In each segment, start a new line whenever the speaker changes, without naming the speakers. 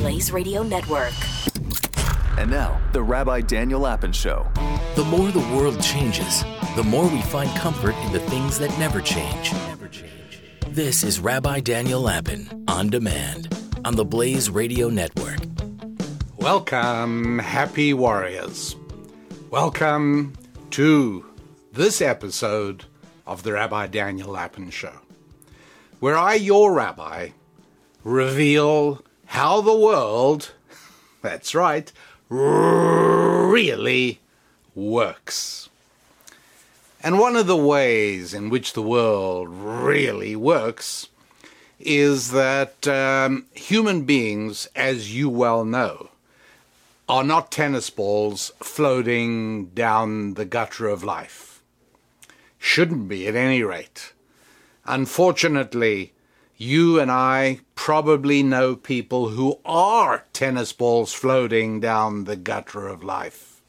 Blaze Radio Network.
And now, the Rabbi Daniel Lapin Show.
The more the world changes, the more we find comfort in the things that never change. This is Rabbi Daniel Lapin on demand on the Blaze Radio Network.
Welcome, happy warriors. Welcome to this episode of the Rabbi Daniel Lapin Show, where I, your rabbi, reveal how the world, that's right, really works. And one of the ways in which the world really works is that um, human beings, as you well know, are not tennis balls floating down the gutter of life. Shouldn't be, at any rate. Unfortunately, you and I probably know people who are tennis balls floating down the gutter of life.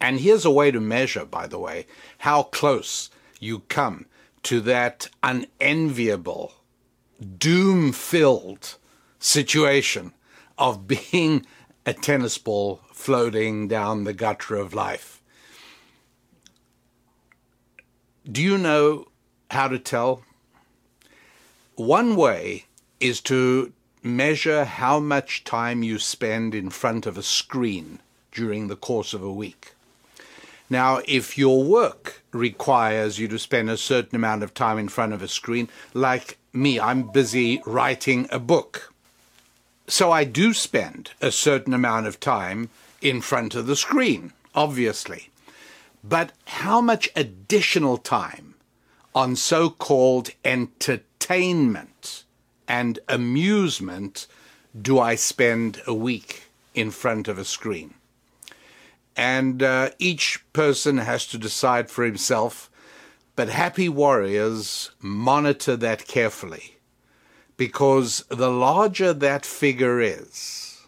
And here's a way to measure, by the way, how close you come to that unenviable, doom filled situation of being a tennis ball floating down the gutter of life. Do you know how to tell? One way is to measure how much time you spend in front of a screen during the course of a week. Now, if your work requires you to spend a certain amount of time in front of a screen, like me, I'm busy writing a book. So I do spend a certain amount of time in front of the screen, obviously. But how much additional time on so called entertainment and amusement do I spend a week in front of a screen? And uh, each person has to decide for himself. But happy warriors monitor that carefully because the larger that figure is,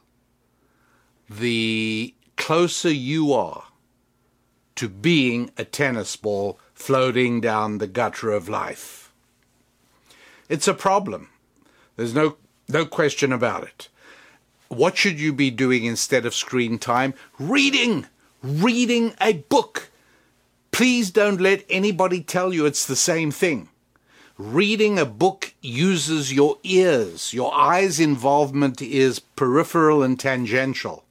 the closer you are to being a tennis ball floating down the gutter of life. It's a problem. There's no, no question about it. What should you be doing instead of screen time? Reading! Reading a book! Please don't let anybody tell you it's the same thing. Reading a book uses your ears. Your eyes' involvement is peripheral and tangential.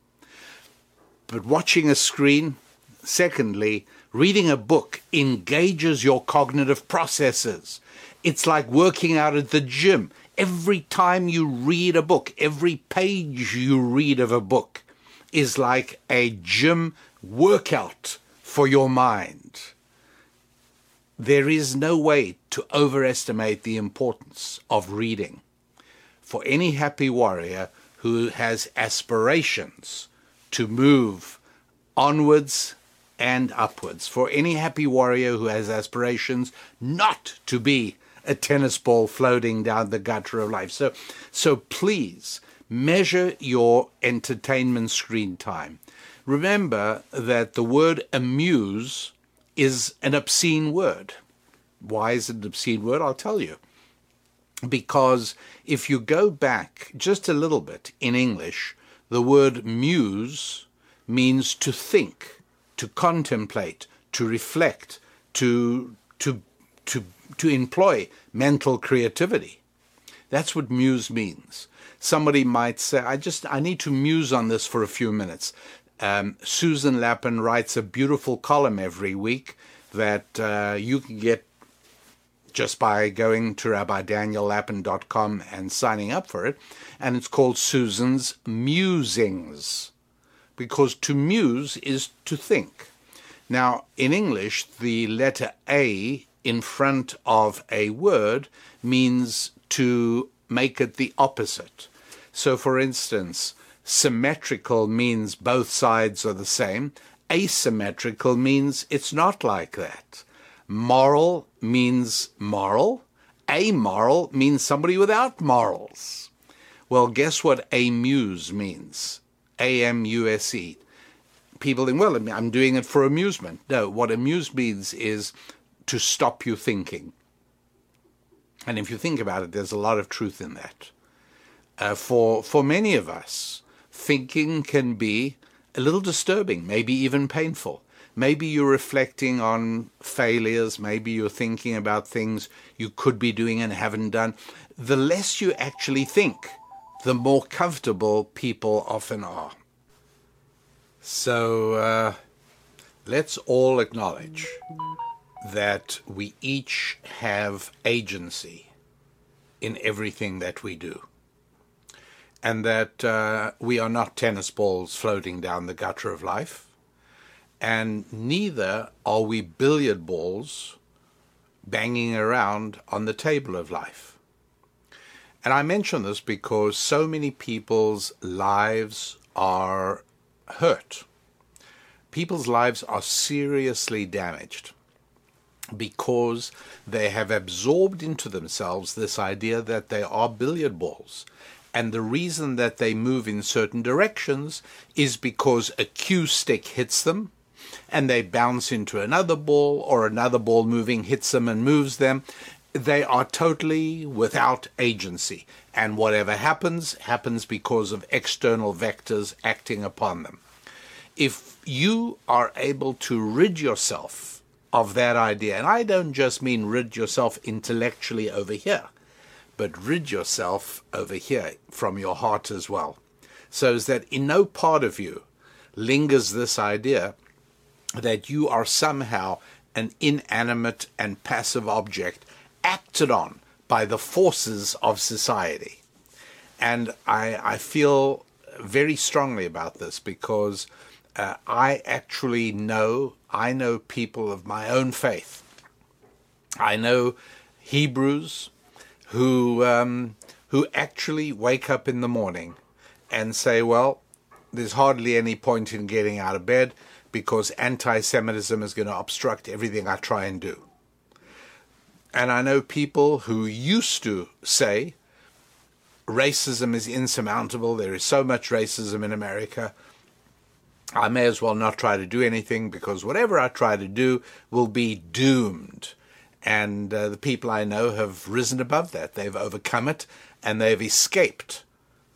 But watching a screen, secondly, reading a book engages your cognitive processes. It's like working out at the gym. Every time you read a book, every page you read of a book is like a gym workout for your mind. There is no way to overestimate the importance of reading. For any happy warrior who has aspirations to move onwards and upwards, for any happy warrior who has aspirations not to be a tennis ball floating down the gutter of life. So, so please measure your entertainment screen time. Remember that the word amuse is an obscene word. Why is it an obscene word? I'll tell you. Because if you go back just a little bit in English, the word muse means to think, to contemplate, to reflect, to, to, to, to employ mental creativity. That's what muse means. Somebody might say, I just, I need to muse on this for a few minutes. Um, Susan Lapin writes a beautiful column every week that uh, you can get just by going to rabbidaniellapin.com and signing up for it. And it's called Susan's Musings, because to muse is to think. Now, in English, the letter A in front of a word means to make it the opposite. So, for instance, symmetrical means both sides are the same. Asymmetrical means it's not like that. Moral means moral. Amoral means somebody without morals. Well, guess what amuse means? A M U S E. People think, well, I'm doing it for amusement. No, what amuse means is to stop you thinking. And if you think about it, there's a lot of truth in that. Uh, for for many of us, thinking can be a little disturbing, maybe even painful. Maybe you're reflecting on failures, maybe you're thinking about things you could be doing and haven't done. The less you actually think, the more comfortable people often are. So uh, let's all acknowledge that we each have agency in everything that we do. And that uh, we are not tennis balls floating down the gutter of life. And neither are we billiard balls banging around on the table of life. And I mention this because so many people's lives are hurt. People's lives are seriously damaged because they have absorbed into themselves this idea that they are billiard balls. And the reason that they move in certain directions is because a cue stick hits them and they bounce into another ball or another ball moving hits them and moves them. They are totally without agency. And whatever happens, happens because of external vectors acting upon them. If you are able to rid yourself of that idea. And I don't just mean rid yourself intellectually over here, but rid yourself over here from your heart as well. So that in no part of you lingers this idea that you are somehow an inanimate and passive object acted on by the forces of society. And I, I feel very strongly about this because uh, I actually know, I know people of my own faith. I know Hebrews who, um, who actually wake up in the morning and say, well, there's hardly any point in getting out of bed because anti Semitism is going to obstruct everything I try and do. And I know people who used to say racism is insurmountable, there is so much racism in America, I may as well not try to do anything because whatever I try to do will be doomed. And uh, the people I know have risen above that. They've overcome it and they've escaped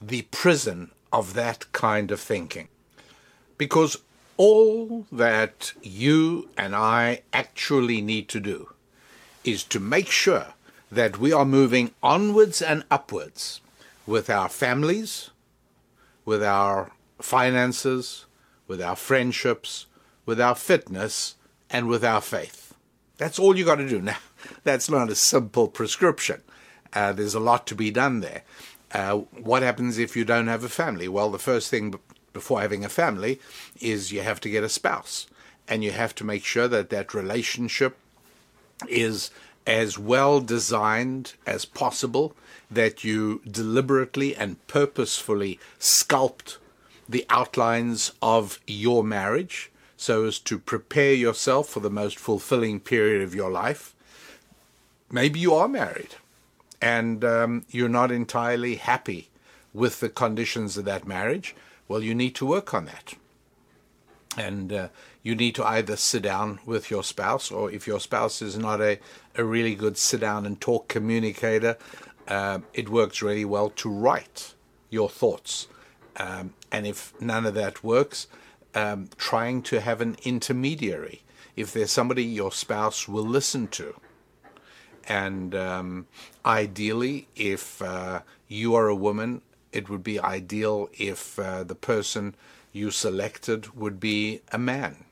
the prison of that kind of thinking. Because all that you and I actually need to do is to make sure that we are moving onwards and upwards with our families, with our finances, with our friendships, with our fitness, and with our faith. That's all you got to do. Now, that's not a simple prescription. Uh, there's a lot to be done there. Uh, what happens if you don't have a family? Well, the first thing before having a family is you have to get a spouse, and you have to make sure that that relationship is as well designed as possible, that you deliberately and purposefully sculpt the outlines of your marriage so as to prepare yourself for the most fulfilling period of your life. Maybe you are married and um, you're not entirely happy with the conditions of that marriage. Well, you need to work on that. And uh, you need to either sit down with your spouse, or if your spouse is not a, a really good sit down and talk communicator, uh, it works really well to write your thoughts um, and if none of that works, um, trying to have an intermediary. If there's somebody your spouse will listen to, And um, ideally, if uh, you are a woman, it would be ideal if uh, the person you selected would be a man.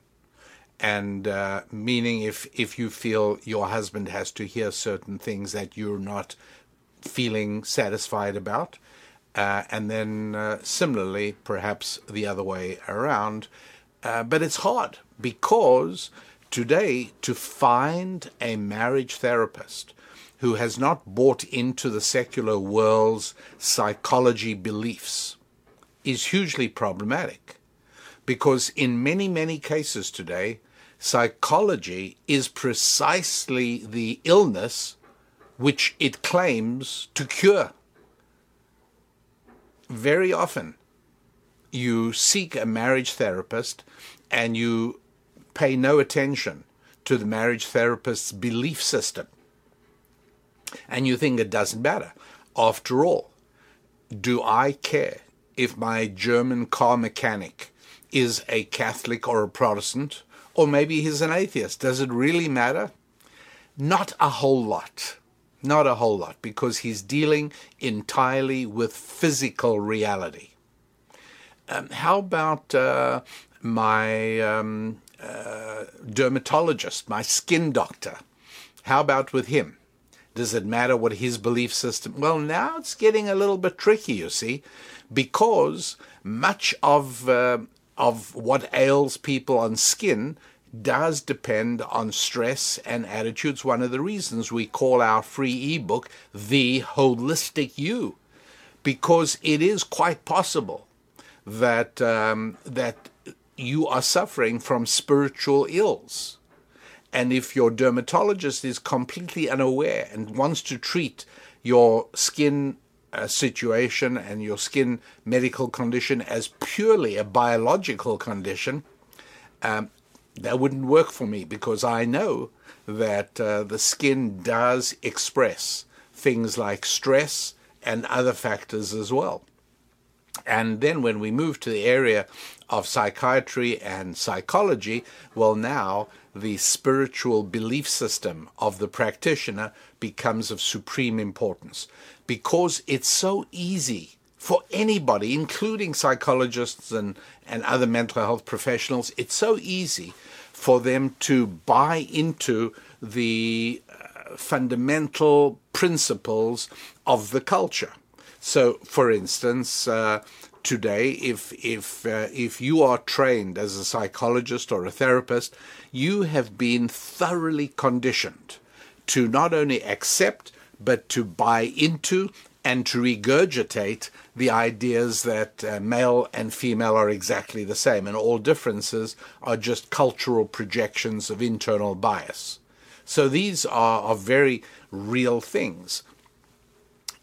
And uh, meaning, if, if you feel your husband has to hear certain things that you're not feeling satisfied about, uh, and then uh, similarly, perhaps the other way around. Uh, but it's hard because today to find a marriage therapist who has not bought into the secular world's psychology beliefs is hugely problematic. Because in many, many cases today, psychology is precisely the illness which it claims to cure very often you seek a marriage therapist and you pay no attention to the marriage therapist's belief system. And you think it doesn't matter. After all, do I care if my German car mechanic is a Catholic or a Protestant? Or maybe he's an atheist. Does it really matter? Not a whole lot. Not a whole lot, because he's dealing entirely with physical reality. Um, how about uh, my um, uh, dermatologist, my skin doctor? How about with him? Does it matter what his belief system? Well, now it's getting a little bit tricky, you see, because much of uh, of what ails people on skin does depend on stress and attitudes. One of the reasons we call our free ebook The Holistic You, because it is quite possible that, um, that you are suffering from spiritual ills. And if your dermatologist is completely unaware and wants to treat your skin uh, situation and your skin medical condition as purely a biological condition, um, that wouldn't work for me because I know that uh, the skin does express things like stress and other factors as well. And then when we move to the area of psychiatry and psychology, well, now the spiritual belief system of the practitioner becomes of supreme importance because it's so easy for anybody, including psychologists and, and other mental health professionals, it's so easy for them to buy into the uh, fundamental principles of the culture. So, for instance, uh, today, if if uh, if you are trained as a psychologist or a therapist, you have been thoroughly conditioned to not only accept but to buy into and to regurgitate the ideas that uh, male and female are exactly the same, and all differences are just cultural projections of internal bias. So these are, are very real things.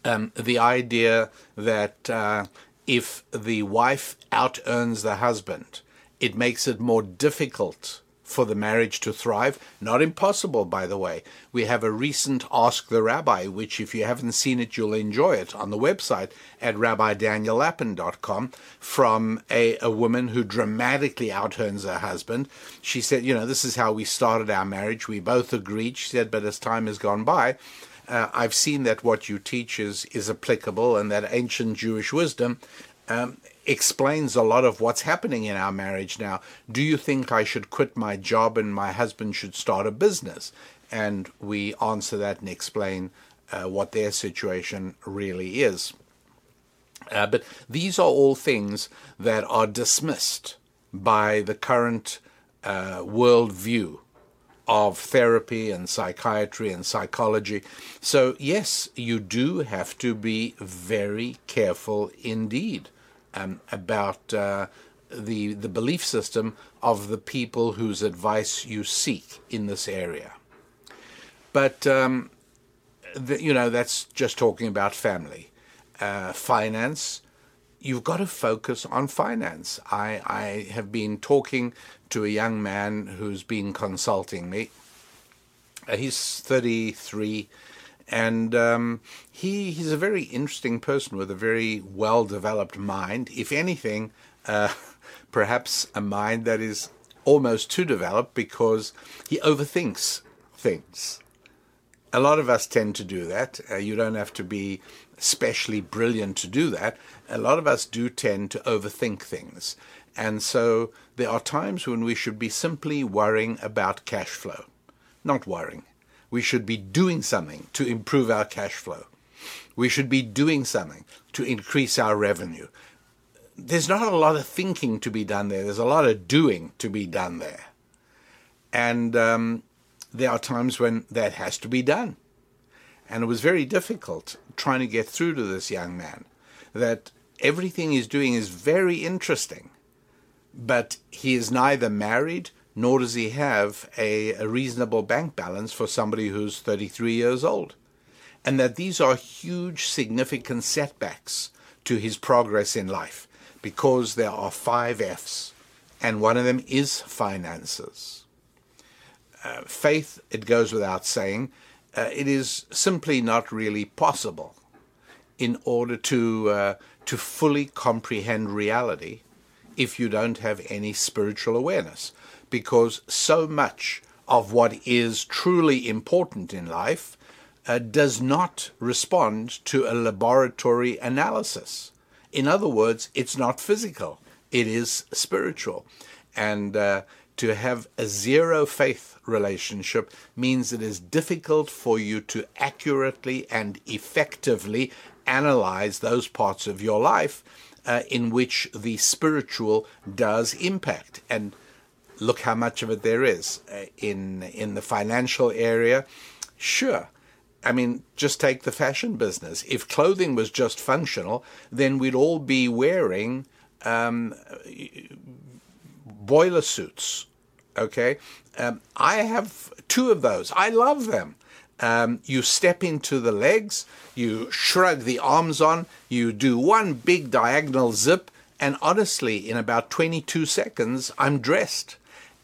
Um, the idea that uh, if the wife out earns the husband, it makes it more difficult for the marriage to thrive. Not impossible, by the way. We have a recent Ask the Rabbi, which, if you haven't seen it, you'll enjoy it on the website at rabbidaniellapin.com from a, a woman who dramatically outearns her husband. She said, You know, this is how we started our marriage. We both agreed. She said, But as time has gone by, uh, I've seen that what you teach is, is applicable and that ancient Jewish wisdom um, explains a lot of what's happening in our marriage now. Do you think I should quit my job and my husband should start a business? And we answer that and explain uh, what their situation really is. Uh, but these are all things that are dismissed by the current uh, worldview of therapy and psychiatry and psychology. So, yes, you do have to be very careful indeed um, about uh, the the belief system of the people whose advice you seek in this area. But um, the, you know that's just talking about family, uh, finance. You've got to focus on finance. I, I have been talking to a young man who's been consulting me. Uh, he's 33 and um, he he's a very interesting person with a very well developed mind. If anything, uh, perhaps a mind that is almost too developed because he overthinks things. a lot of us tend to do that. Uh, you don't have to be especially brilliant to do that. A lot of us do tend to overthink things. And so there are times when we should be simply worrying about cash flow, not worrying. We should be doing something to improve our cash flow. We should be doing something to increase our revenue. There's not a lot of thinking to be done there. There's a lot of doing to be done there. And um, there are times when that has to be done. And it was very difficult trying to get through to this young man that everything he's doing is very interesting, but he is neither married nor does he have a, a, reasonable bank balance for somebody who's 33 years old. And that these are huge, significant setbacks to his progress in life because there are five F's, and one of them is finances. Uh, faith, it goes without saying, uh, it is simply not really possible in order to uh, to fully comprehend reality if you don't have any spiritual awareness because so much of what is truly important in life uh, does not respond to a laboratory analysis. In other words, it's not physical, it is spiritual. And uh, to have a zero faith relationship means it is difficult for you to accurately and effectively analyze those parts of your life uh, in which the spiritual does impact. And look how much of it there is uh, in in the financial area. Sure. I mean, just take the fashion business. If clothing was just functional, then we'd all be wearing um, boiler suits. Okay, um, I have two of those. I love them. Um, you step into the legs, you shrug the arms on, you do one big diagonal zip, and honestly, in about 22 seconds, I'm dressed.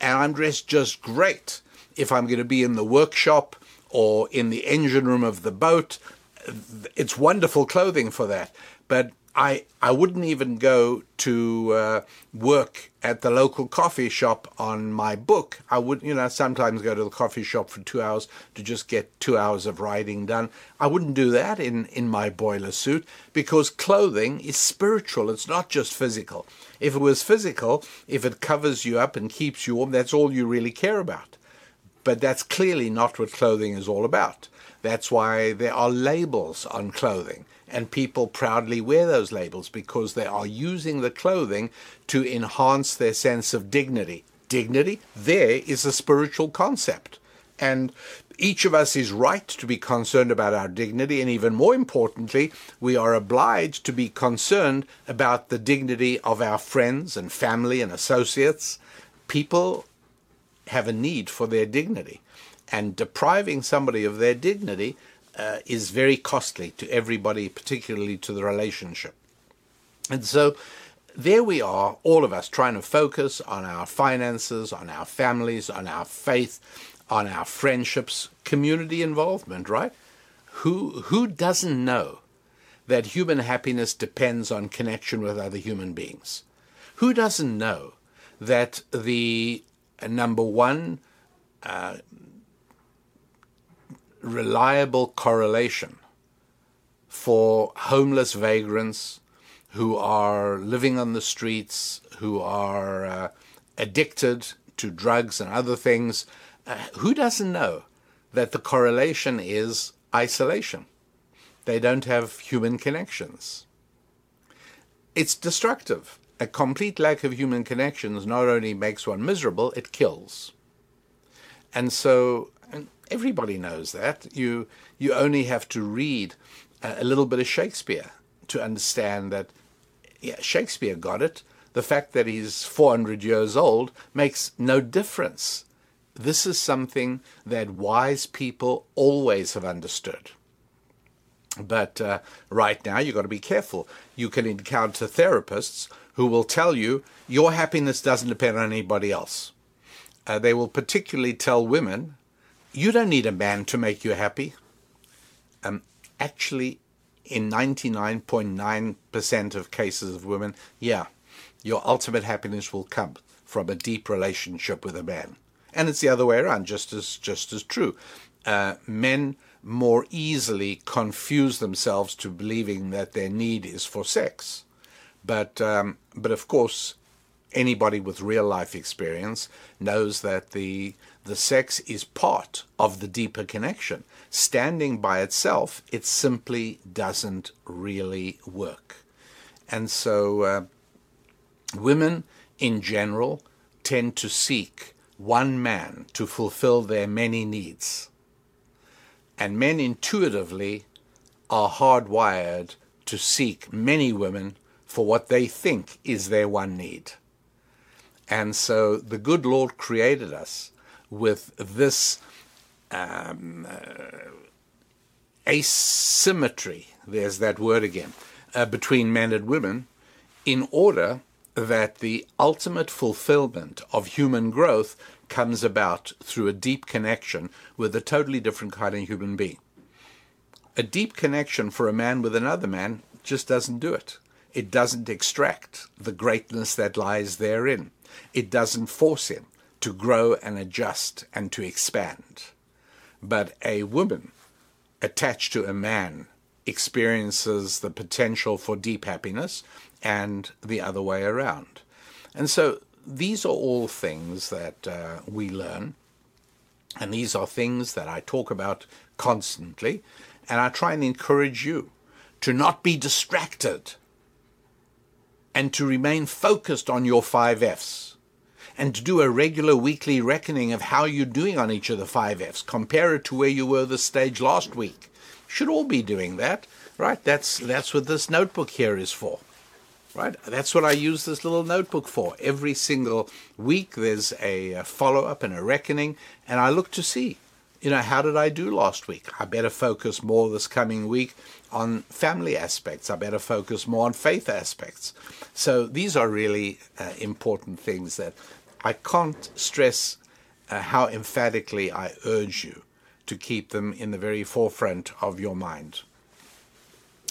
And I'm dressed just great. If I'm going to be in the workshop or in the engine room of the boat, it's wonderful clothing for that. But I I wouldn't even go to uh, work at the local coffee shop on my book. I would, you know, sometimes go to the coffee shop for two hours to just get two hours of writing done. I wouldn't do that in, in my boiler suit because clothing is spiritual. It's not just physical. If it was physical, if it covers you up and keeps you warm, that's all you really care about. But that's clearly not what clothing is all about. That's why there are labels on clothing and people proudly wear those labels because they are using the clothing to enhance their sense of dignity. Dignity, there is a spiritual concept. And each of us is right to be concerned about our dignity, and even more importantly, we are obliged to be concerned about the dignity of our friends and family and associates. People have a need for their dignity, and depriving somebody of their dignity uh, is very costly to everybody, particularly to the relationship. And so there we are, all of us trying to focus on our finances, on our families, on our faith, on our friendships, community involvement, right? Who, who doesn't know that human happiness depends on connection with other human beings? Who doesn't know that the uh, number one uh, reliable correlation for homeless vagrants who are living on the streets, who are uh, addicted to drugs and other things. Uh, who doesn't know that the correlation is isolation? They don't have human connections. It's destructive. A complete lack of human connections not only makes one miserable, it kills. And so Everybody knows that. You you only have to read a little bit of Shakespeare to understand that yeah, Shakespeare got it. The fact that he's 400 years old makes no difference. This is something that wise people always have understood. But uh, right now, you've got to be careful. You can encounter therapists who will tell you your happiness doesn't depend on anybody else. Uh, they will particularly tell women you don't need a man to make you happy. Um, actually, in 99.9% of cases of women, yeah, your ultimate happiness will come from a deep relationship with a man. And it's the other way around, just as just as true. Uh, men more easily confuse themselves to believing that their need is for sex. But, um, but of course, anybody with real life experience knows that the, the sex is part of the deeper connection. Standing by itself, it simply doesn't really work. And so, uh, women in general tend to seek one man to fulfill their many needs. And men intuitively are hardwired to seek many women for what they think is their one need. And so the good Lord created us with this um, uh, asymmetry, there's that word again, uh, between men and women, in order that the ultimate fulfillment of human growth comes about through a deep connection with a totally different kind of human being. A deep connection for a man with another man just doesn't do it. It doesn't extract the greatness that lies therein. It doesn't force him to grow and adjust and to expand. But a woman attached to a man experiences the potential for deep happiness and the other way around. And so these are all things that uh, we learn, and these are things that I talk about constantly, and I try and encourage you to not be distracted and to remain focused on your five F's and to do a regular weekly reckoning of how you're doing on each of the five F's. Compare it to where you were this stage last week. Should all be doing that, right? That's that's what this notebook here is for. Right? That's what I use this little notebook for. Every single week there's a follow up and a reckoning, and I look to see, you know, how did I do last week? I better focus more this coming week on family aspects. I better focus more on faith aspects. So these are really uh, important things that I can't stress uh, how emphatically I urge you to keep them in the very forefront of your mind.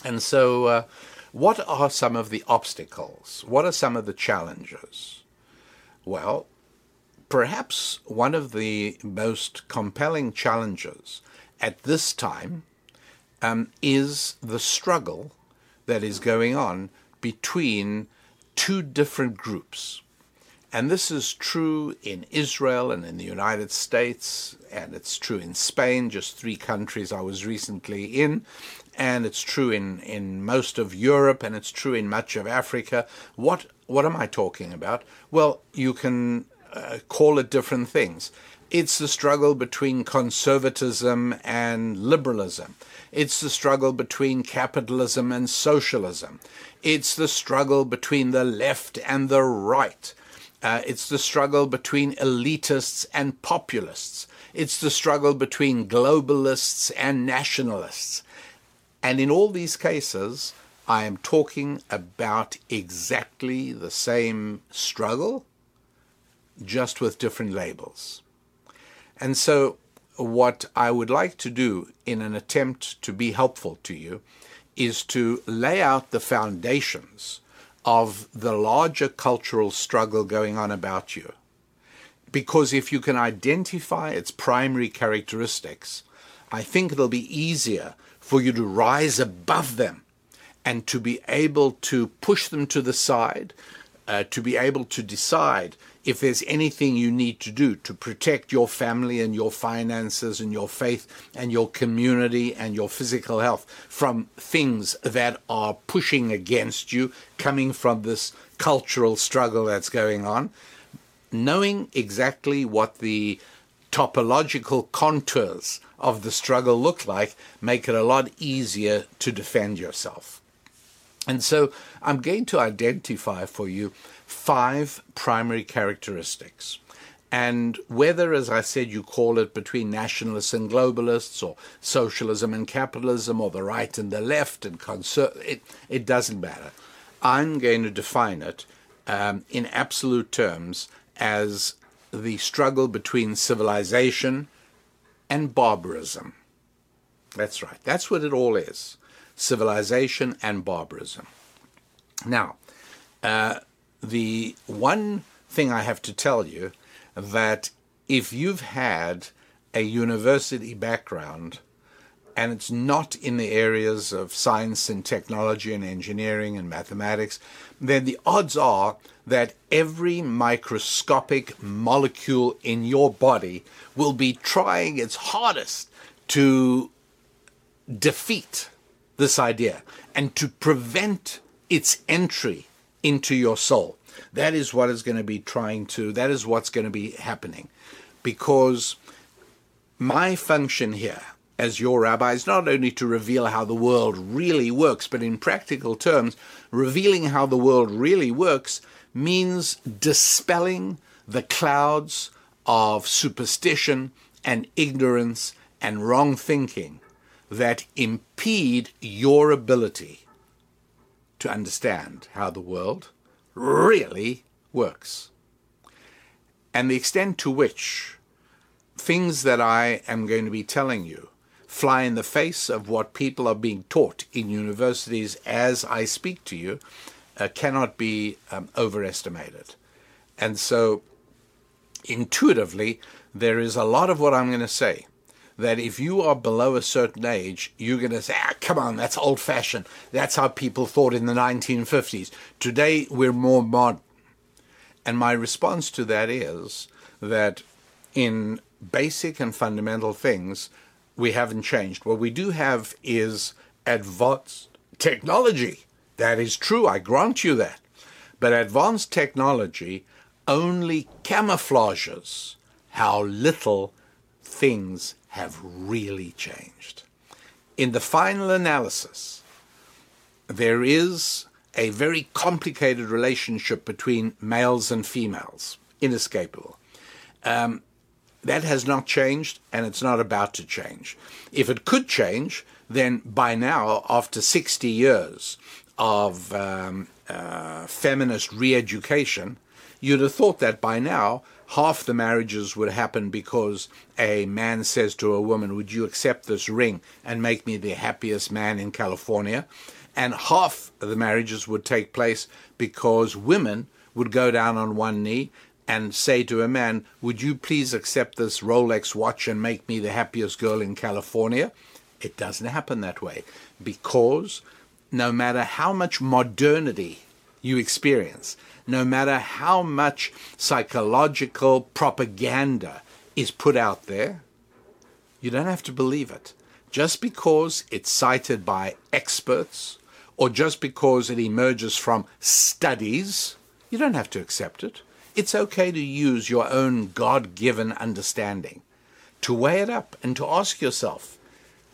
And so, uh, what are some of the obstacles? What are some of the challenges? Well, perhaps one of the most compelling challenges at this time um, is the struggle that is going on between two different groups. And this is true in Israel and in the United States, and it's true in Spain, just three countries I was recently in and it's true in, in most of Europe, and it's true in much of Africa. What what am I talking about? Well, you can uh, call it different things. It's the struggle between conservatism and liberalism. It's the struggle between capitalism and socialism. It's the struggle between the left and the right. Uh, it's the struggle between elitists and populists. It's the struggle between globalists and nationalists. And in all these cases, I am talking about exactly the same struggle, just with different labels. And so, what I would like to do in an attempt to be helpful to you is to lay out the foundations of the larger cultural struggle going on about you. Because if you can identify its primary characteristics, I think it'll be easier for you to rise above them and to be able to push them to the side, uh, to be able to decide if there's anything you need to do to protect your family and your finances and your faith and your community and your physical health from things that are pushing against you, coming from this cultural struggle that's going on, knowing exactly what the topological contours of the struggle look like make it a lot easier to defend yourself. And so I'm going to identify for you five primary characteristics. And whether, as I said, you call it between nationalists and globalists, or socialism and capitalism, or the right and the left, and it, it doesn't matter. I'm going to define it um, in absolute terms as the struggle between civilization and barbarism. That's right. That's what it all is civilization and barbarism. Now, uh, the one thing I have to tell you that if you've had a university background, and it's not in the areas of science and technology and engineering and mathematics, then the odds are that every microscopic molecule in your body will be trying its hardest to defeat this idea and to prevent its entry into your soul. That is what is going to be trying to, that is what's going to be happening. Because my function here as your rabbi is not only to reveal how the world really works, but in practical terms, revealing how the world really works means dispelling the clouds of superstition and ignorance and wrong thinking that impede your ability to understand how the world really works. And the extent to which things that I am going to be telling you fly in the face of what people are being taught in universities as I speak to you uh, cannot be um, overestimated. And so, intuitively, there is a lot of what I'm going to say that if you are below a certain age, you're going to say, ah, come on, that's old fashioned. That's how people thought in the 1950s. Today, we're more modern. And my response to that is that in basic and fundamental things, we haven't changed. What we do have is advanced technology. That is true, I grant you that. But advanced technology only camouflages how little things have really changed. In the final analysis, there is a very complicated relationship between males and females, inescapable. Um, that has not changed, and it's not about to change. If it could change, then by now, after 60 years of um, uh, feminist re education, you'd have thought that by now half the marriages would happen because a man says to a woman, Would you accept this ring and make me the happiest man in California? And half the marriages would take place because women would go down on one knee and say to a man, Would you please accept this Rolex watch and make me the happiest girl in California? It doesn't happen that way because no matter how much modernity you experience, no matter how much psychological propaganda is put out there, you don't have to believe it. Just because it's cited by experts or just because it emerges from studies, you don't have to accept it. It's okay to use your own God given understanding, to weigh it up and to ask yourself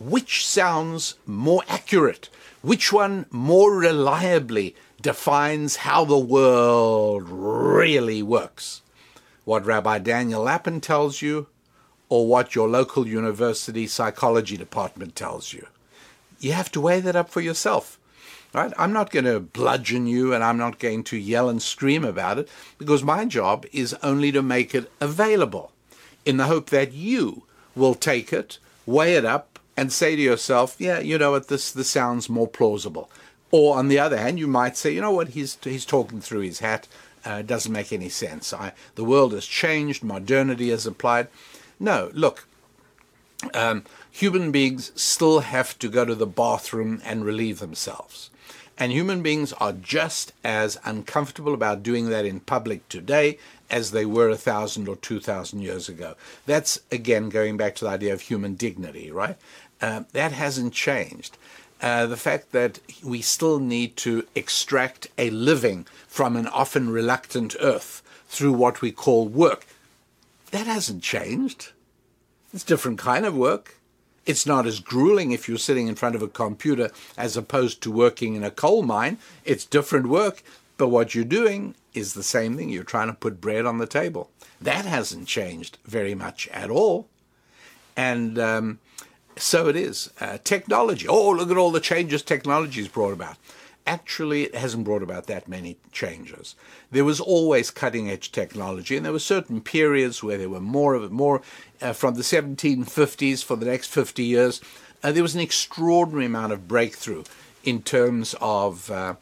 which sounds more accurate, which one more reliably defines how the world really works. What Rabbi Daniel Lapin tells you, or what your local university psychology department tells you. You have to weigh that up for yourself. Right? I'm not going to bludgeon you and I'm not going to yell and scream about it because my job is only to make it available in the hope that you will take it, weigh it up, and say to yourself, yeah, you know what, this, this sounds more plausible. Or on the other hand, you might say, you know what, he's, he's talking through his hat. Uh, doesn't make any sense. I, the world has changed, modernity has applied. No, look, um, human beings still have to go to the bathroom and relieve themselves. And human beings are just as uncomfortable about doing that in public today as they were a thousand or two thousand years ago. That's, again, going back to the idea of human dignity, right? Uh, that hasn't changed. Uh, the fact that we still need to extract a living from an often reluctant earth through what we call work, that hasn't changed. It's a different kind of work. It's not as grueling if you're sitting in front of a computer as opposed to working in a coal mine. It's different work, but what you're doing is the same thing. You're trying to put bread on the table. That hasn't changed very much at all. And um, so it is. Uh, technology. Oh, look at all the changes technology has brought about. Actually, it hasn't brought about that many changes. There was always cutting edge technology, and there were certain periods where there were more of it, more uh, from the 1750s for the next 50 years. Uh, there was an extraordinary amount of breakthrough in terms of uh,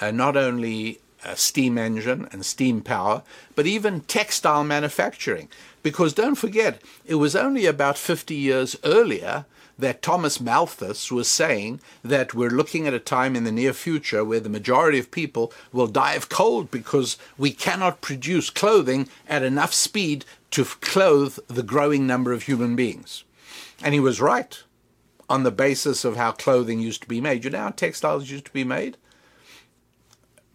uh not only a steam engine and steam power, but even textile manufacturing. Because don't forget, it was only about 50 years earlier that Thomas Malthus was saying that we're looking at a time in the near future where the majority of people will die of cold because we cannot produce clothing at enough speed to clothe the growing number of human beings. And he was right on the basis of how clothing used to be made. You know how textiles used to be made?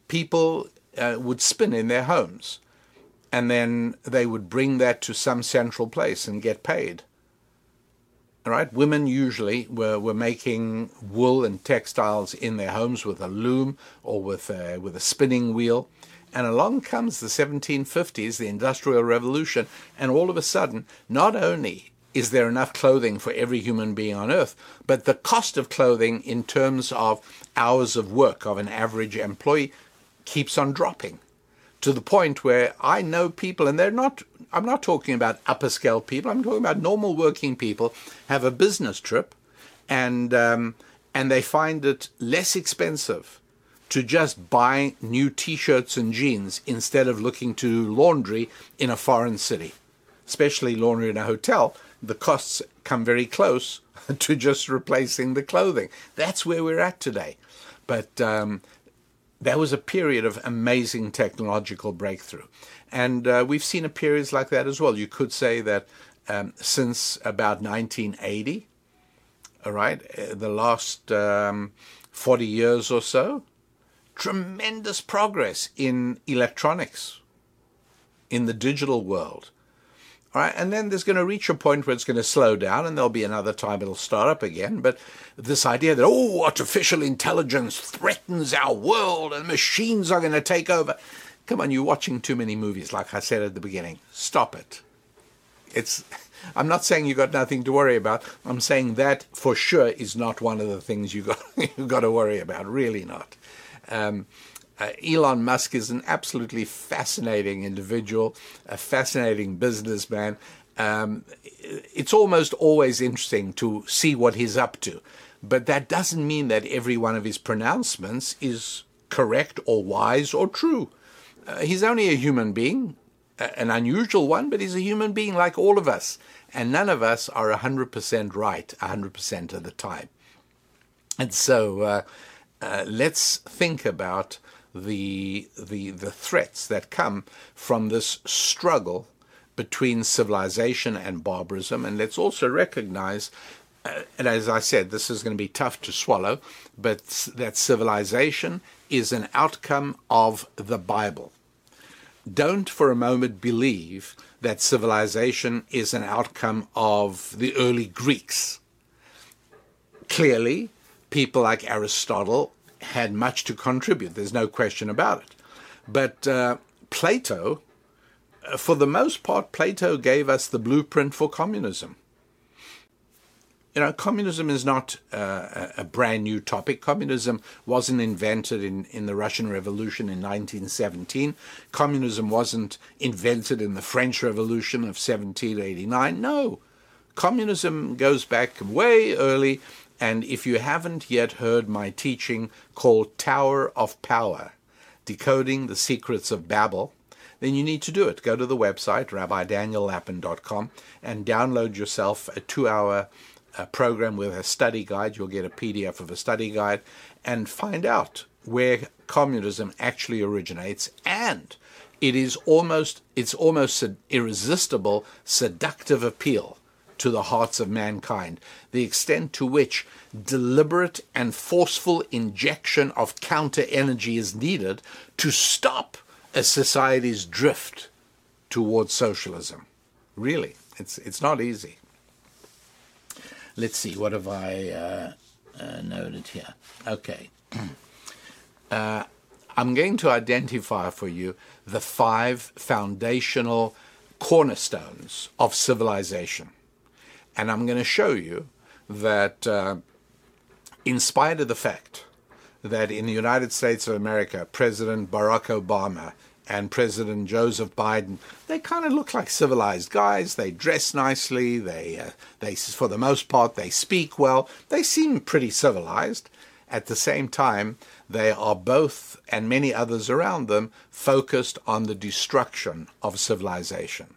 People uh, would spin in their homes and then they would bring that to some central place and get paid. Right, women usually were, were making wool and textiles in their homes with a loom or with a, with a spinning wheel. And along comes the 1750s, the Industrial Revolution, and all of a sudden, not only is there enough clothing for every human being on earth, but the cost of clothing in terms of hours of work of an average employee keeps on dropping to the point where I know people, and they're not, I'm not talking about upper scale people, I'm talking about normal working people, have a business trip and, um, and they find it less expensive to just buy new t shirts and jeans instead of looking to laundry in a foreign city, especially laundry in a hotel. The costs come very close to just replacing the clothing. That's where we're at today. But um, there was a period of amazing technological breakthrough. And uh, we've seen periods like that as well. You could say that um, since about 1980, all right, uh, the last um, 40 years or so, tremendous progress in electronics, in the digital world. And then there's going to reach a point where it's going to slow down, and there'll be another time it'll start up again. But this idea that oh, artificial intelligence threatens our world and machines are going to take over. Come on, you're watching too many movies, like I said at the beginning. Stop it. It's. I'm not saying you've got nothing to worry about. I'm saying that for sure is not one of the things you got you got to worry about. Really not. Um, uh, Elon Musk is an absolutely fascinating individual, a fascinating businessman. Um, it's almost always interesting to see what he's up to. But that doesn't mean that every one of his pronouncements is correct or wise or true. Uh, he's only a human being, an unusual one, but he's a human being like all of us. And none of us are 100% right 100% of the time. And so uh, uh, let's think about the, the, the threats that come from this struggle between civilization and barbarism. And let's also recognize, uh, and as I said, this is going to be tough to swallow, but that civilization is an outcome of the Bible. Don't for a moment believe that civilization is an outcome of the early Greeks. Clearly, people like Aristotle had much to contribute. There's no question about it. But uh, Plato, uh, for the most part, Plato gave us the blueprint for communism. You know, communism is not uh, a brand new topic. Communism wasn't invented in, in the Russian Revolution in 1917. Communism wasn't invented in the French Revolution of 1789. No. Communism goes back way early and if you haven't yet heard my teaching called Tower of Power, Decoding the Secrets of Babel, then you need to do it. Go to the website, rabbidaniellapin.com, and download yourself a two hour uh, program with a study guide. You'll get a PDF of a study guide and find out where communism actually originates and it is almost it's almost an irresistible seductive appeal to the hearts of mankind, the extent to which deliberate and forceful injection of counter energy is needed to stop a society's drift towards socialism. Really, it's, it's not easy. Let's see, what have I uh, uh, noted here? Okay. uh, I'm going to identify for you the five foundational cornerstones of civilization. And I'm going to show you that, uh, in spite of the fact that in the United States of America, President Barack Obama and President Joseph Biden, they kind of look like civilized guys. They dress nicely. They, uh, they, for the most part, they speak well. They seem pretty civilized. At the same time, they are both, and many others around them, focused on the destruction of civilization.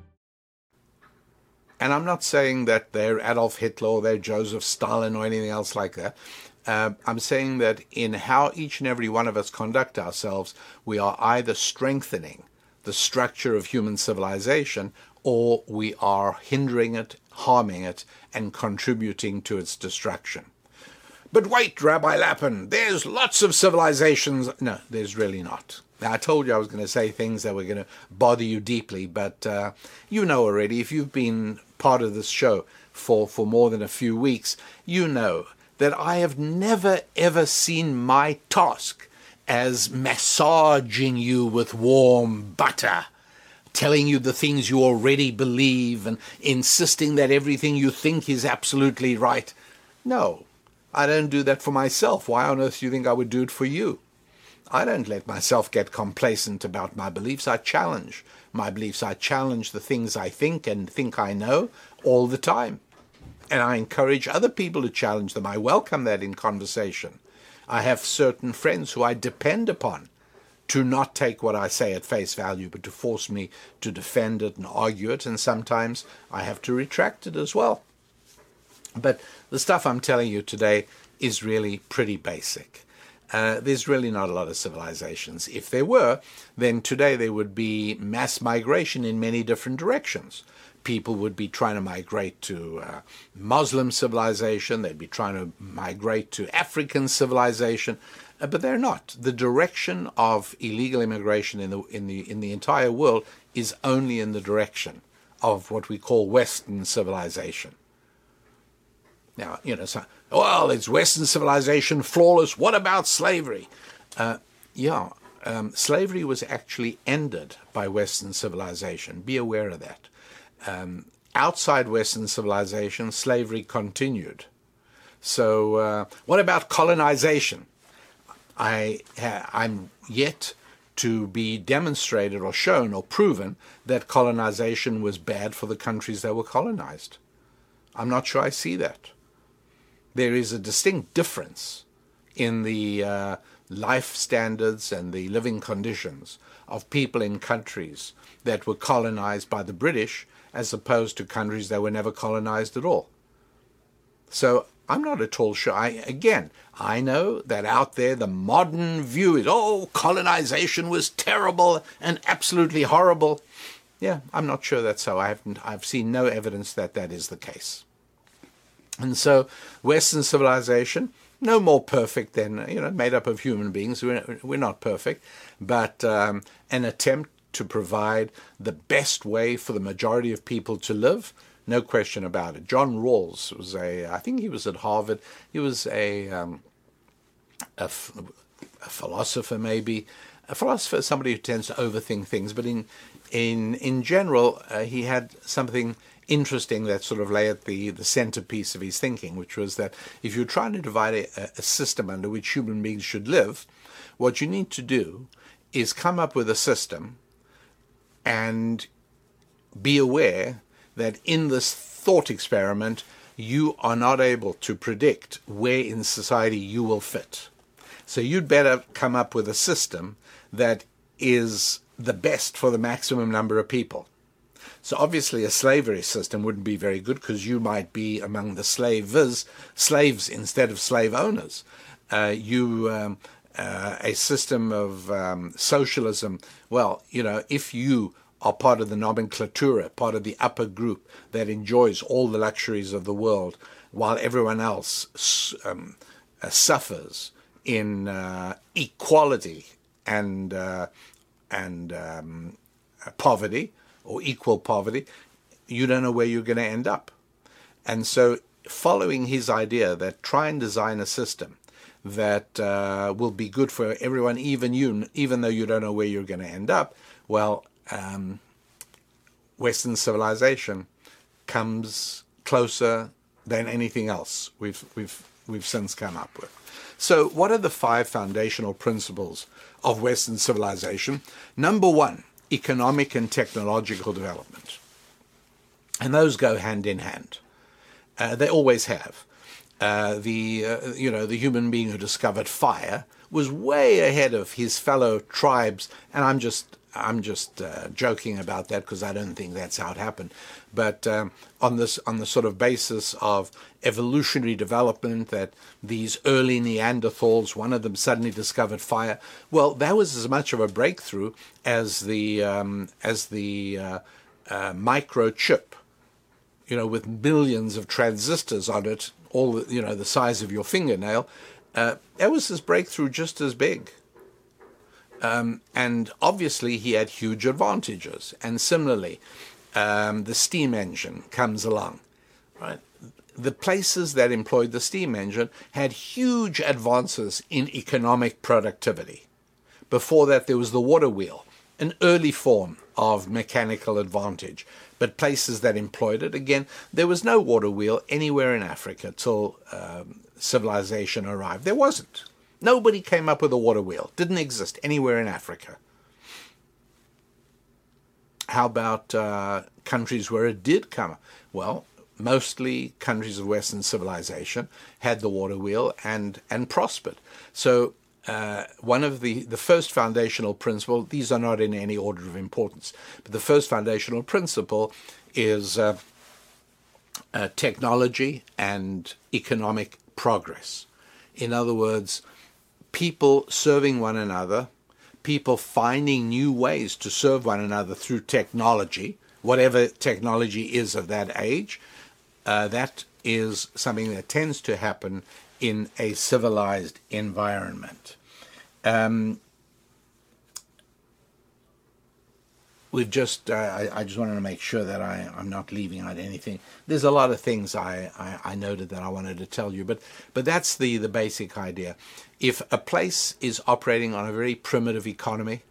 And I'm not saying that they're Adolf Hitler or they're Joseph Stalin or anything else like that. Uh, I'm saying that in how each and every one of us conduct ourselves, we are either strengthening the structure of human civilization or we are hindering it, harming it, and contributing to its destruction. But wait, Rabbi Lappin, there's lots of civilizations. No, there's really not. Now, I told you I was going to say things that were going to bother you deeply, but uh, you know already, if you've been part of this show for, for more than a few weeks, you know that I have never ever seen my task as massaging you with warm butter, telling you the things you already believe, and insisting that everything you think is absolutely right. No, I don't do that for myself. Why on earth do you think I would do it for you? I don't let myself get complacent about my beliefs. I challenge my beliefs. I challenge the things I think and think I know all the time. And I encourage other people to challenge them. I welcome that in conversation. I have certain friends who I depend upon to not take what I say at face value, but to force me to defend it and argue it. And sometimes I have to retract it as well. But the stuff I'm telling you today is really pretty basic uh, there's really not a lot of civilizations. If there were, then today there would be mass migration in many different directions. People would be trying to migrate to uh, Muslim civilization, they'd be trying to migrate to African civilization, uh, but they're not. The direction of illegal immigration in the, in, the, in the entire world is only in the direction of what we call Western civilization. Now, you know, so, well, it's Western civilization, flawless. What about slavery? Uh, yeah, um, slavery was actually ended by Western civilization. Be aware of that. Um, outside Western civilization, slavery continued. So, uh, what about colonization? I, I'm yet to be demonstrated or shown or proven that colonization was bad for the countries that were colonized. I'm not sure I see that there is a distinct difference in the uh, life standards and the living conditions of people in countries that were colonized by the British as opposed to countries that were never colonized at all. So I'm not at all sure. I, again, I know that out there the modern view is, oh, colonization was terrible and absolutely horrible. Yeah, I'm not sure that's so. I haven't, I've seen no evidence that that is the case. And so, Western civilization, no more perfect than, you know, made up of human beings. We're, we're not perfect, but um, an attempt to provide the best way for the majority of people to live. No question about it. John Rawls was a, I think he was at Harvard. He was a, um, philosopher, maybe. A philosopher, is somebody who tends to overthink things, but in in in general, uh, he had something interesting that sort of lay at the, the centerpiece of his thinking, which was that if you're trying to divide a, a system under which human beings should live, what you need to do is come up with a system and be aware that in this thought experiment, you are not able to predict where in society you will fit. So you'd better come up with a system that is the best for the maximum number of people. So obviously, a slavery system wouldn't be very good because you might be among the slavers, slaves instead of slave owners. Uh, you um, uh, a system of um, socialism. Well, you know, if you are part of the nomenklatura, part of the upper group that enjoys all the luxuries of the world, while everyone else um, uh, suffers in uh, equality and uh, and um, poverty, or equal poverty, you don't know where you're going to end up. And so, following his idea that try and design a system that uh, will be good for everyone, even you, even though you don't know where you're going to end up, well, um, Western civilization comes closer than anything else we've, we've, we've since come up with. So, what are the five foundational principles of Western civilization? Number one, economic and technological development. And those go hand in hand. Uh, they always have. Uh, the uh, you know the human being who discovered fire was way ahead of his fellow tribes, and I'm just I'm just uh, joking about that because I don't think that's how it happened. But um, on this, on the sort of basis of evolutionary development, that these early Neanderthals, one of them suddenly discovered fire. Well, that was as much of a breakthrough as the um, as the uh, uh, microchip, you know, with millions of transistors on it, all you know, the size of your fingernail. Uh, that was his breakthrough just as big. Um, and obviously, he had huge advantages. And similarly, um, the steam engine comes along, right? The places that employed the steam engine had huge advances in economic productivity. Before that, there was the water wheel, an early form of mechanical advantage. But places that employed it, again, there was no water wheel anywhere in Africa till um, civilization arrived. There wasn't. Nobody came up with a water wheel. Didn't exist anywhere in Africa. How about uh, countries where it did come? Well, mostly countries of Western civilization had the water wheel and and prospered. So uh, one of the, the first foundational principle, these are not in any order of importance, but the first foundational principle is uh, uh, technology and economic progress. In other words, people serving one another, people finding new ways to serve one another through technology, whatever technology is of that age, uh, that is something that tends to happen in a civilized environment. Um, we've just uh, I, I, just wanted to make sure that I, I'm not leaving out anything. There's a lot of things I, I, I, noted that I wanted to tell you, but but that's the, the basic idea. If a place is operating on a very primitive economy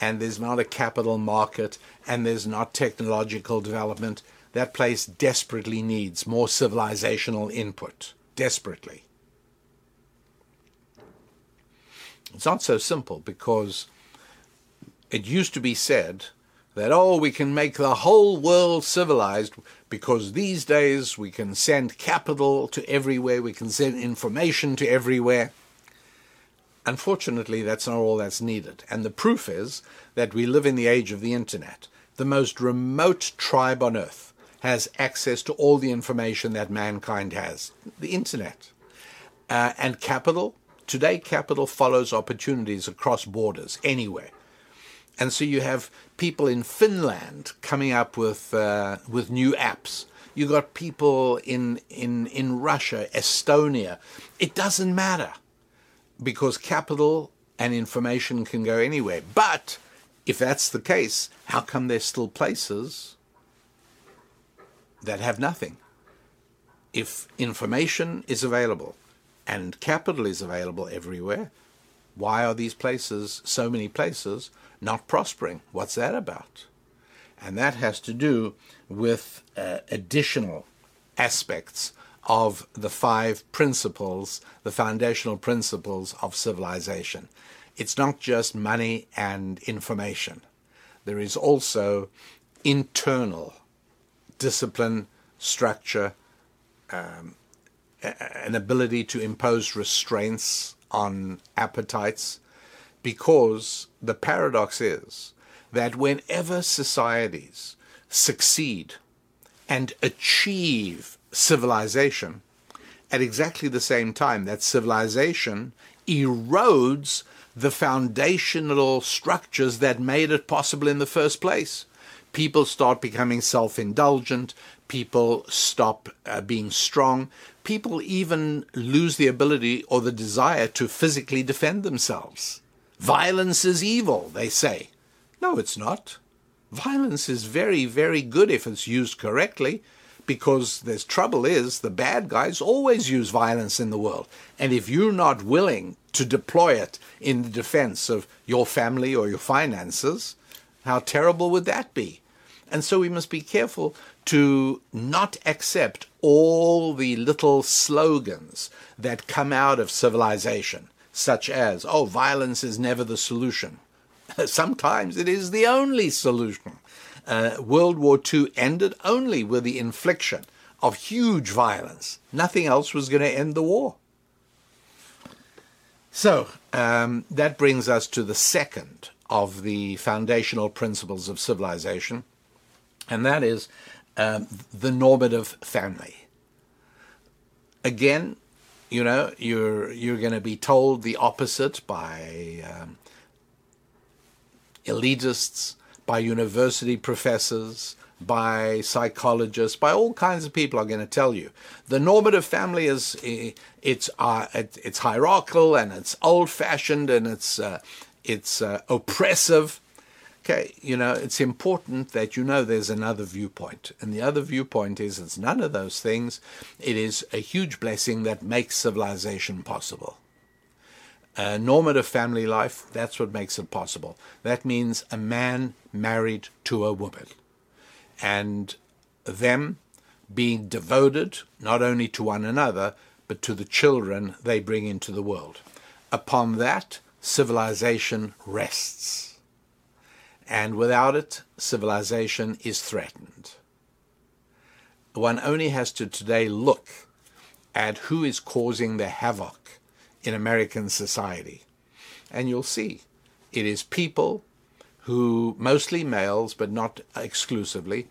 and there's not a capital market and there's not technological development, that place desperately needs more civilizational input. Desperately. It's not so simple because it used to be said that, oh, we can make the whole world civilized because these days we can send capital to everywhere, we can send information to everywhere. Unfortunately, that's not all that's needed. And the proof is that we live in the age of the internet. The most remote tribe on earth has access to all the information that mankind has the internet. Uh, and capital, today, capital follows opportunities across borders, anywhere. And so you have people in Finland coming up with uh, with new apps. You got people in in in Russia, Estonia. It doesn't matter because capital and information can go anywhere. But if that's the case, how come there's still places that have nothing? If information is available and capital is available everywhere, why are these places, so many places, not prospering. What's that about? And that has to do with uh, additional aspects of the five principles, the foundational principles of civilization. It's not just money and information. There is also internal discipline, structure, um, an ability to impose restraints on appetites, because the paradox is that whenever societies succeed and achieve civilization, at exactly the same time that civilization erodes the foundational structures that made it possible in the first place. People start becoming self indulgent, people stop uh, being strong, people even lose the ability or the desire to physically defend themselves. Violence is evil, they say. No, it's not. Violence is very, very good if it's used correctly, because the trouble is the bad guys always use violence in the world. And if you're not willing to deploy it in the defense of your family or your finances, how terrible would that be? And so we must be careful to not accept all the little slogans that come out of civilization, such as, oh, violence is never the solution. Sometimes it is the only solution. Uh, World War II ended only with the infliction of huge violence. Nothing else was going to end the war. So um, that brings us to the second of the foundational principles of civilization, and that is um, the normative family. Again, you know, you're you're going to be told the opposite by um, elitists, by university professors, by psychologists, by all kinds of people are going to tell you. The normative family is it's uh, it's hierarchical and it's old-fashioned and it's uh, it's uh, oppressive. Okay, you know it's important that you know there's another viewpoint, and the other viewpoint is it's none of those things. It is a huge blessing that makes civilization possible. Normative family life, that's what makes it possible. That means a man married to a woman and them being devoted not only to one another, but to the children they bring into the world. Upon that, civilization rests. And without it, civilization is threatened. One only has to today look at who is causing the havoc in American society. And you'll see it is people who, mostly males, but not exclusively,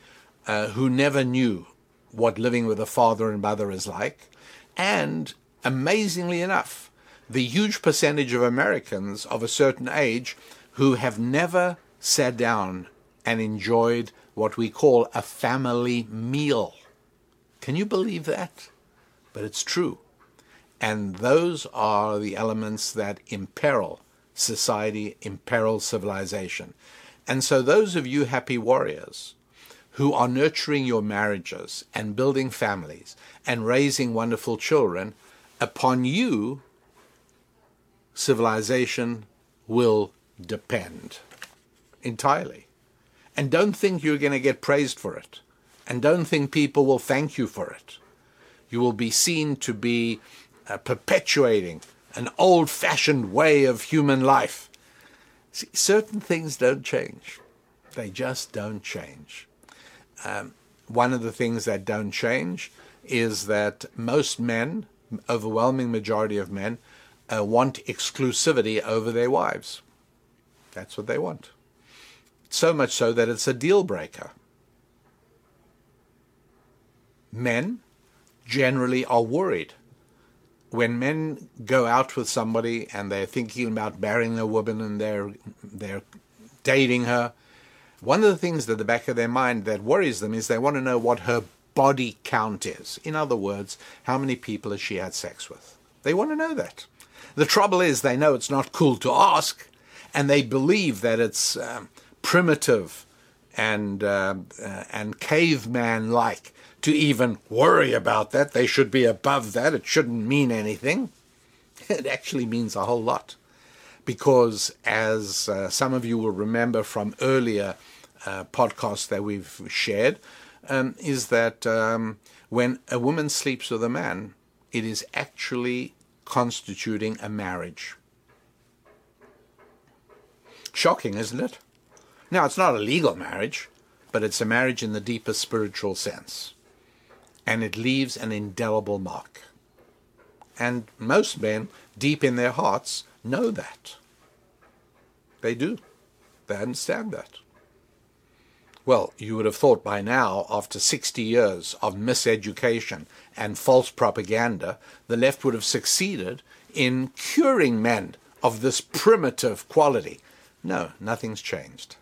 uh, who never knew what living with a father and mother is like. And amazingly enough, the huge percentage of Americans of a certain age who have never sat down and enjoyed what we call a family meal. Can you believe that? But it's true. And those are the elements that imperil society, imperil civilization. And so, those of you happy warriors who are nurturing your marriages and building families and raising wonderful children, upon you, civilization will depend entirely. And don't think you're going to get praised for it. And don't think people will thank you for it. You will be seen to be uh, perpetuating an old fashioned way of human life. See, certain things don't change, they just don't change. Um, one of the things that don't change is that most men, overwhelming majority of men, uh, want exclusivity over their wives. That's what they want. So much so that it's a deal breaker. Men generally are worried when men go out with somebody and they're thinking about marrying a woman and they're they're dating her, one of the things at the back of their mind that worries them is they want to know what her body count is. In other words, how many people has she had sex with? They want to know that. The trouble is they know it's not cool to ask, and they believe that it's um, primitive and uh, uh, and caveman like to even worry about that. They should be above that. It shouldn't mean anything. It actually means a whole lot. Because, as uh, some of you will remember from earlier uh, podcasts that we've shared, um, is that um, when a woman sleeps with a man, it is actually constituting a marriage. Shocking, isn't it? Now, it's not a legal marriage, but it's a marriage in the deepest spiritual sense and it leaves an indelible mark. And most men, deep in their hearts, know that. They do. They understand that. Well, you would have thought by now, after 60 years of miseducation and false propaganda, the left would have succeeded in curing men of this primitive quality. No, nothing's changed.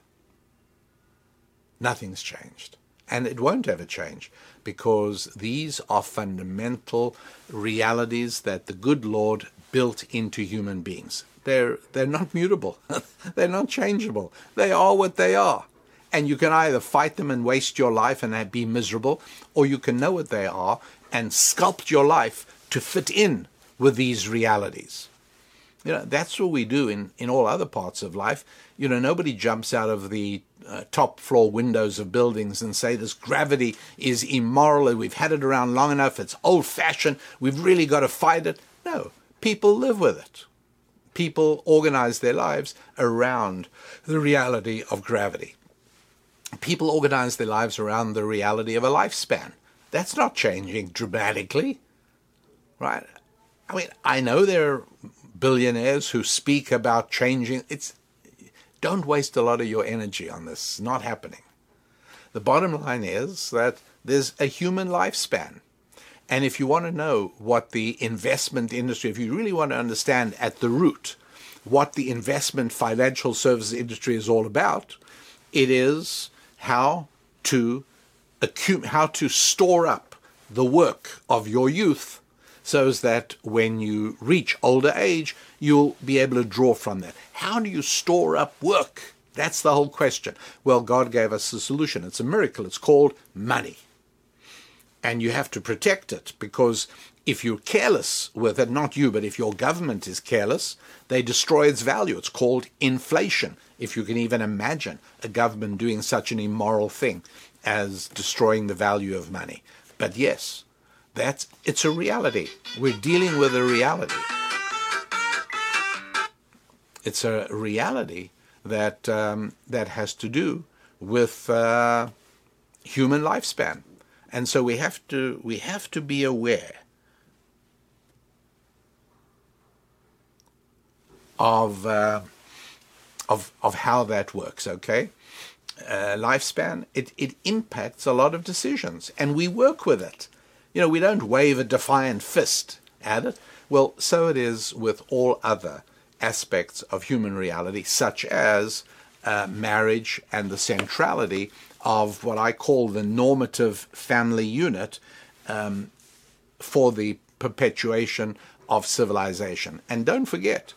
Nothing's changed. And it won't ever change because these are fundamental realities that the good Lord built into human beings. They're, they're not mutable, they're not changeable. They are what they are. And you can either fight them and waste your life and be miserable, or you can know what they are and sculpt your life to fit in with these realities. You know, that's what we do in, in all other parts of life. You know, nobody jumps out of the uh, top floor windows of buildings and say this gravity is immoral and we've had it around long enough, it's old fashioned, we've really got to fight it. No, people live with it. People organize their lives around the reality of gravity. People organize their lives around the reality of a lifespan. That's not changing dramatically, right? I mean, I know there are billionaires who speak about changing. It's don't waste a lot of your energy on this. It's not happening. The bottom line is that there's a human lifespan. And if you want to know what the investment industry, if you really want to understand at the root what the investment financial services industry is all about, it is how to accum- how to store up the work of your youth so as that when you reach older age, you'll be able to draw from that. How do you store up work? That's the whole question. Well, God gave us a solution. It's a miracle. It's called money. And you have to protect it because if you're careless with it, not you, but if your government is careless, they destroy its value. It's called inflation. If you can even imagine a government doing such an immoral thing as destroying the value of money. But yes, that's it's a reality. We're dealing with a reality. It's a reality that um, that has to do with uh, human lifespan, and so we have to we have to be aware of uh, of of how that works. Okay, uh, lifespan it it impacts a lot of decisions, and we work with it. You know, we don't wave a defiant fist at it. Well, so it is with all other aspects of human reality, such as uh, marriage and the centrality of what I call the normative family unit um, for the perpetuation of civilization. And don't forget,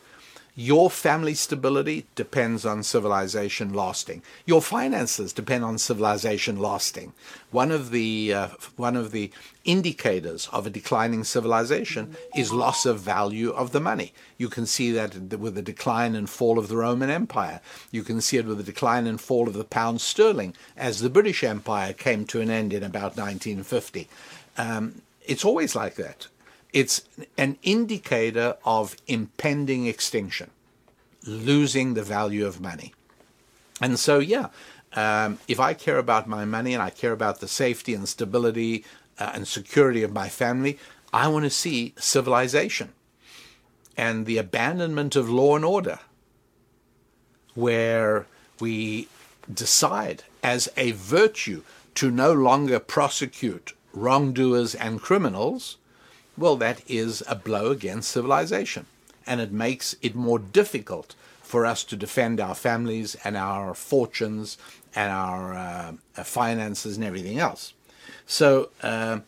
your family stability depends on civilization lasting. Your finances depend on civilization lasting. One of the uh, one of the indicators of a declining civilization is loss of value of the money. You can see that with the decline and fall of the Roman Empire. You can see it with the decline and fall of the pound sterling as the British Empire came to an end in about 1950. Um, it's always like that it's an indicator of impending extinction, losing the value of money. And so, yeah, um, if I care about my money and I care about the safety and stability uh, and security of my family, I want to see civilization and the abandonment of law and order, where we decide as a virtue to no longer prosecute wrongdoers and criminals well, that is a blow against civilization. And it makes it more difficult for us to defend our families and our fortunes and our uh, finances and everything else. So, uh,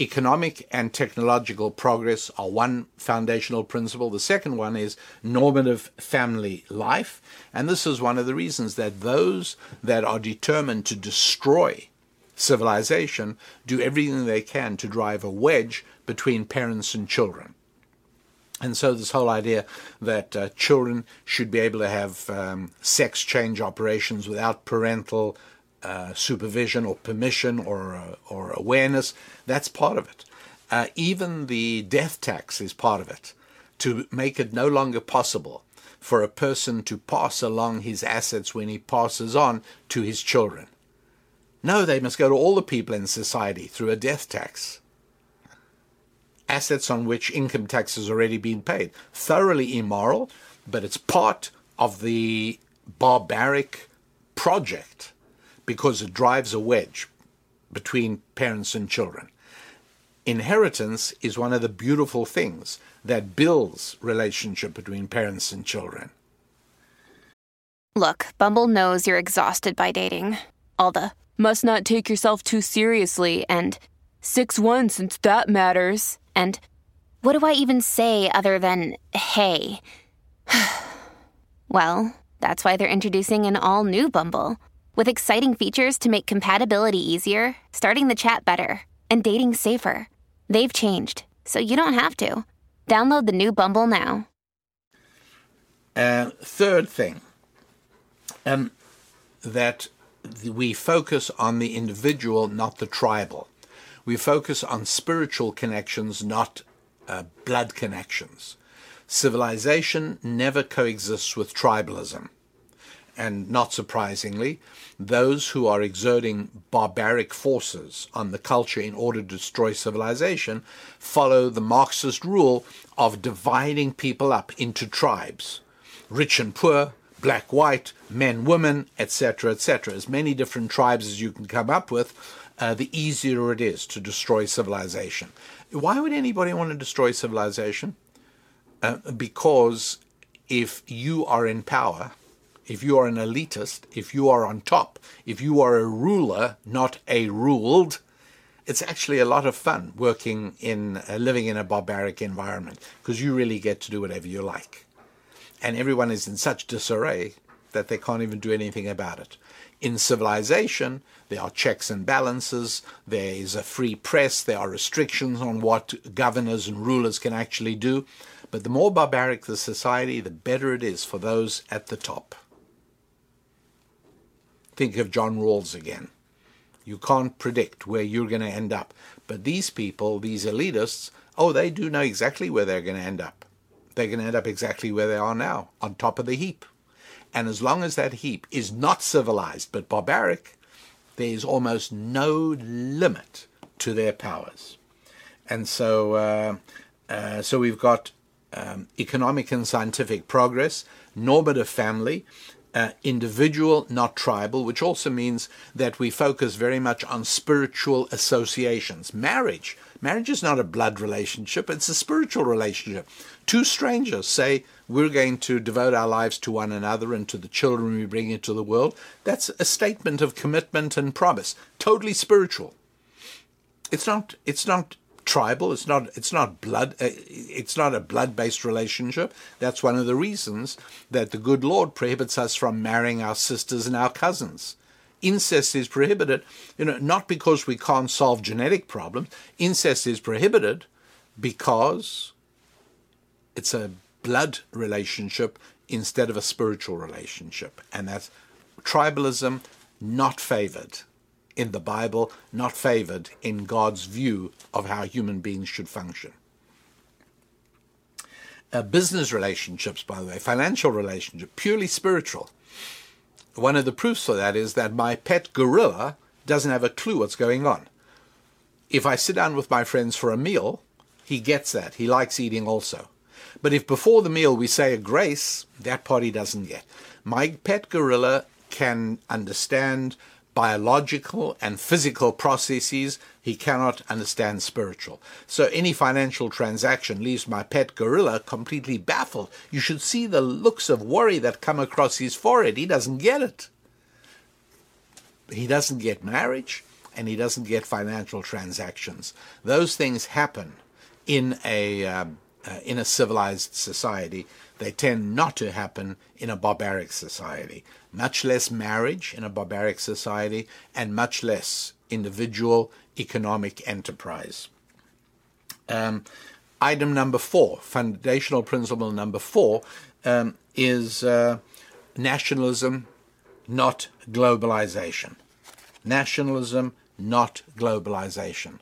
economic and technological progress are one foundational principle. The second one is normative family life. And this is one of the reasons that those that are determined to destroy civilization do everything they can to drive a wedge between parents and children. And so, this whole idea that uh, children should be able to have um, sex change operations without parental uh, supervision or permission or, uh, or awareness, that's part of it. Uh, even the death tax is part of it to make it no longer possible for a person to pass along his assets when he passes on to his children. No, they must go to all the people in society through a death tax assets on which income tax has already been paid. Thoroughly immoral, but it's part of the barbaric project because it drives a wedge between parents and children. Inheritance is one of the beautiful things that builds relationship between parents and children.
Look, Bumble knows you're exhausted by dating. All the must not take yourself too seriously and 6 1 since that matters. And what do I even say other than hey? well, that's why they're introducing an all new Bumble with exciting features to make compatibility easier, starting the chat better, and dating safer. They've changed, so you don't have to. Download the new Bumble now.
Uh, third thing, um, that we focus on the individual, not the tribal. We focus on spiritual connections, not uh, blood connections. Civilization never coexists with tribalism. And not surprisingly, those who are exerting barbaric forces on the culture in order to destroy civilization follow the Marxist rule of dividing people up into tribes rich and poor, black, white, men, women, etc., etc. As many different tribes as you can come up with, uh, the easier it is to destroy civilization. Why would anybody want to destroy civilization? Uh, because if you are in power, if you are an elitist, if you are on top, if you are a ruler, not a ruled, it's actually a lot of fun working in uh, living in a barbaric environment because you really get to do whatever you like and everyone is in such disarray that they can't even do anything about it. In civilization, there are checks and balances, there is a free press, there are restrictions on what governors and rulers can actually do. But the more barbaric the society, the better it is for those at the top. Think of John Rawls again. You can't predict where you're going to end up. But these people, these elitists, oh, they do know exactly where they're going to end up they're going to end up exactly where they are now, on top of the heap. And as long as that heap is not civilized but barbaric, there is almost no limit to their powers. And so, uh, uh, so we've got um, economic and scientific progress, normative family, uh, individual, not tribal, which also means that we focus very much on spiritual associations. Marriage. Marriage is not a blood relationship, it's a spiritual relationship. Two strangers say, We're going to devote our lives to one another and to the children we bring into the world. That's a statement of commitment and promise, totally spiritual. It's not, it's not tribal. It's not. It's not blood. Uh, it's not a blood-based relationship. That's one of the reasons that the good Lord prohibits us from marrying our sisters and our cousins. Incest is prohibited, you know, not because we can't solve genetic problems. Incest is prohibited because it's a blood relationship instead of a spiritual relationship, and that's tribalism not favored in the Bible, not favored in God's view of how human beings should function. Uh, business relationships, by the way, financial relationships, purely spiritual. One of the proofs for that is that my pet gorilla doesn't have a clue what's going on. If I sit down with my friends for a meal, he gets that. He likes eating also. But if before the meal we say a grace, that part he doesn't get. My pet gorilla can understand biological and physical processes, he cannot understand spiritual. So any financial transaction leaves my pet gorilla completely baffled. You should see the looks of worry that come across his forehead. He doesn't get it. He doesn't get marriage and he doesn't get financial transactions. Those things happen in a um, uh, in a civilized society. They tend not to happen in a barbaric society much less marriage in a barbaric society, and much less individual economic enterprise. Um, item number four, foundational principle number four, um, is uh, nationalism, not globalization. Nationalism, not globalization.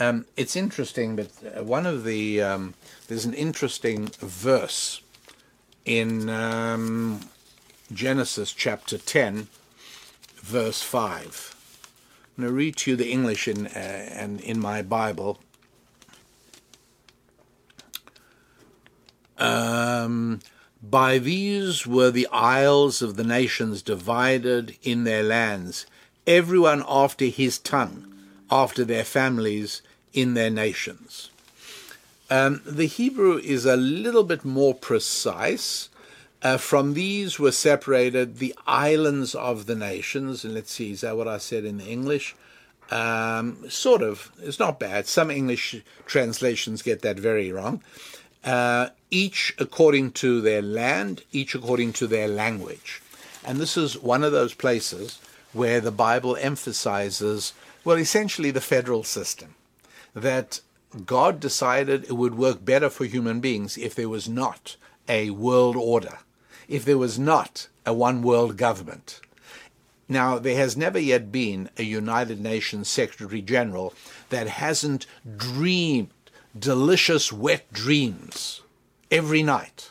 Um, it's interesting, but uh, one of the um, there's an interesting verse in um, Genesis chapter 10, verse 5. I'm going to read to you the English in, uh, and in my Bible. Um, by these were the isles of the nations divided in their lands, everyone after his tongue, after their families in their nations. Um, the Hebrew is a little bit more precise. Uh, from these were separated the islands of the nations. And let's see, is that what I said in the English? Um, sort of. It's not bad. Some English translations get that very wrong. Uh, each according to their land, each according to their language. And this is one of those places where the Bible emphasizes, well, essentially the federal system. That God decided it would work better for human beings if there was not a world order if there was not a one world government. Now, there has never yet been a United Nations Secretary General that hasn't dreamed delicious, wet dreams every night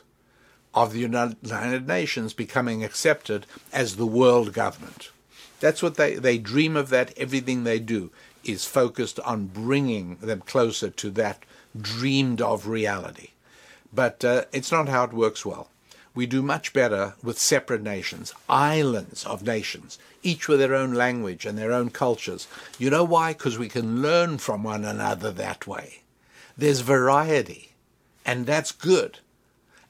of the United Nations becoming accepted as the world government. That's what they, they dream of that. Everything they do is focused on bringing them closer to that dreamed of reality. But uh, it's not how it works well. We do much better with separate nations, islands of nations, each with their own language and their own cultures. You know why? Because we can learn from one another that way. There's variety, and that's good.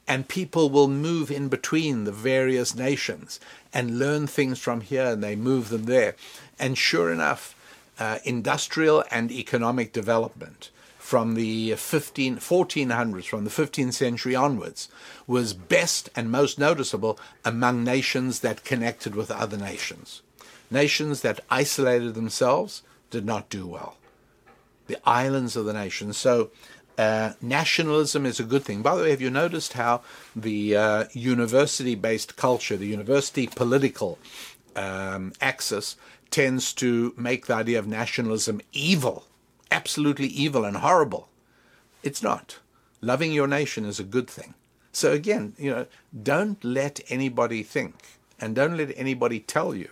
And people will move in between the various nations and learn things from here and they move them there. And sure enough, uh, industrial and economic development from the 15, 1400s, from the 15th century onwards, was best and most noticeable among nations that connected with other nations. Nations that isolated themselves did not do well. The islands of the nation. So, uh, nationalism is a good thing. By the way, have you noticed how the uh, university based culture, the university political um, axis, tends to make the idea of nationalism evil? absolutely evil and horrible. It's not. Loving your nation is a good thing. So again, you know, don't let anybody think and don't let anybody tell you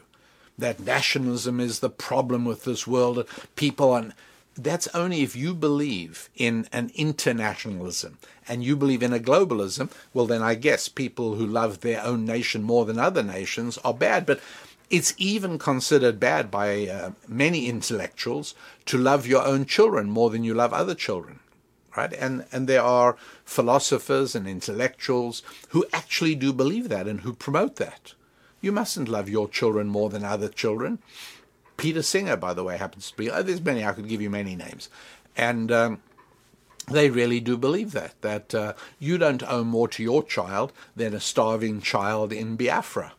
that nationalism is the problem with this world. People and that's only if you believe in an internationalism and you believe in a globalism. Well, then I guess people who love their own nation more than other nations are bad. But it's even considered bad by uh, many intellectuals to love your own children more than you love other children, right? And and there are philosophers and intellectuals who actually do believe that and who promote that. You mustn't love your children more than other children. Peter Singer, by the way, happens to be. Oh, there's many. I could give you many names, and. Um, they really do believe that that uh, you don't owe more to your child than a starving child in Biafra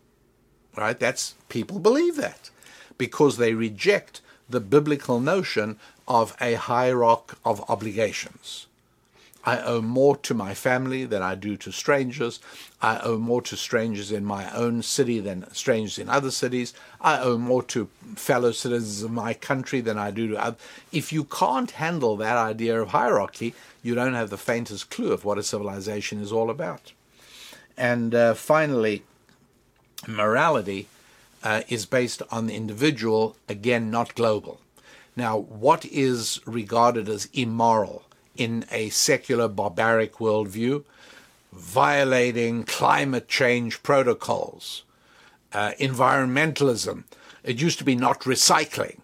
Right? That's people believe that because they reject the biblical notion of a hierarchy of obligations. I owe more to my family than I do to strangers. I owe more to strangers in my own city than strangers in other cities. I owe more to fellow citizens of my country than I do to others. If you can't handle that idea of hierarchy, you don't have the faintest clue of what a civilization is all about. And uh, finally, morality uh, is based on the individual, again, not global. Now, what is regarded as immoral in a secular, barbaric worldview? Violating climate change protocols, uh, environmentalism. It used to be not recycling,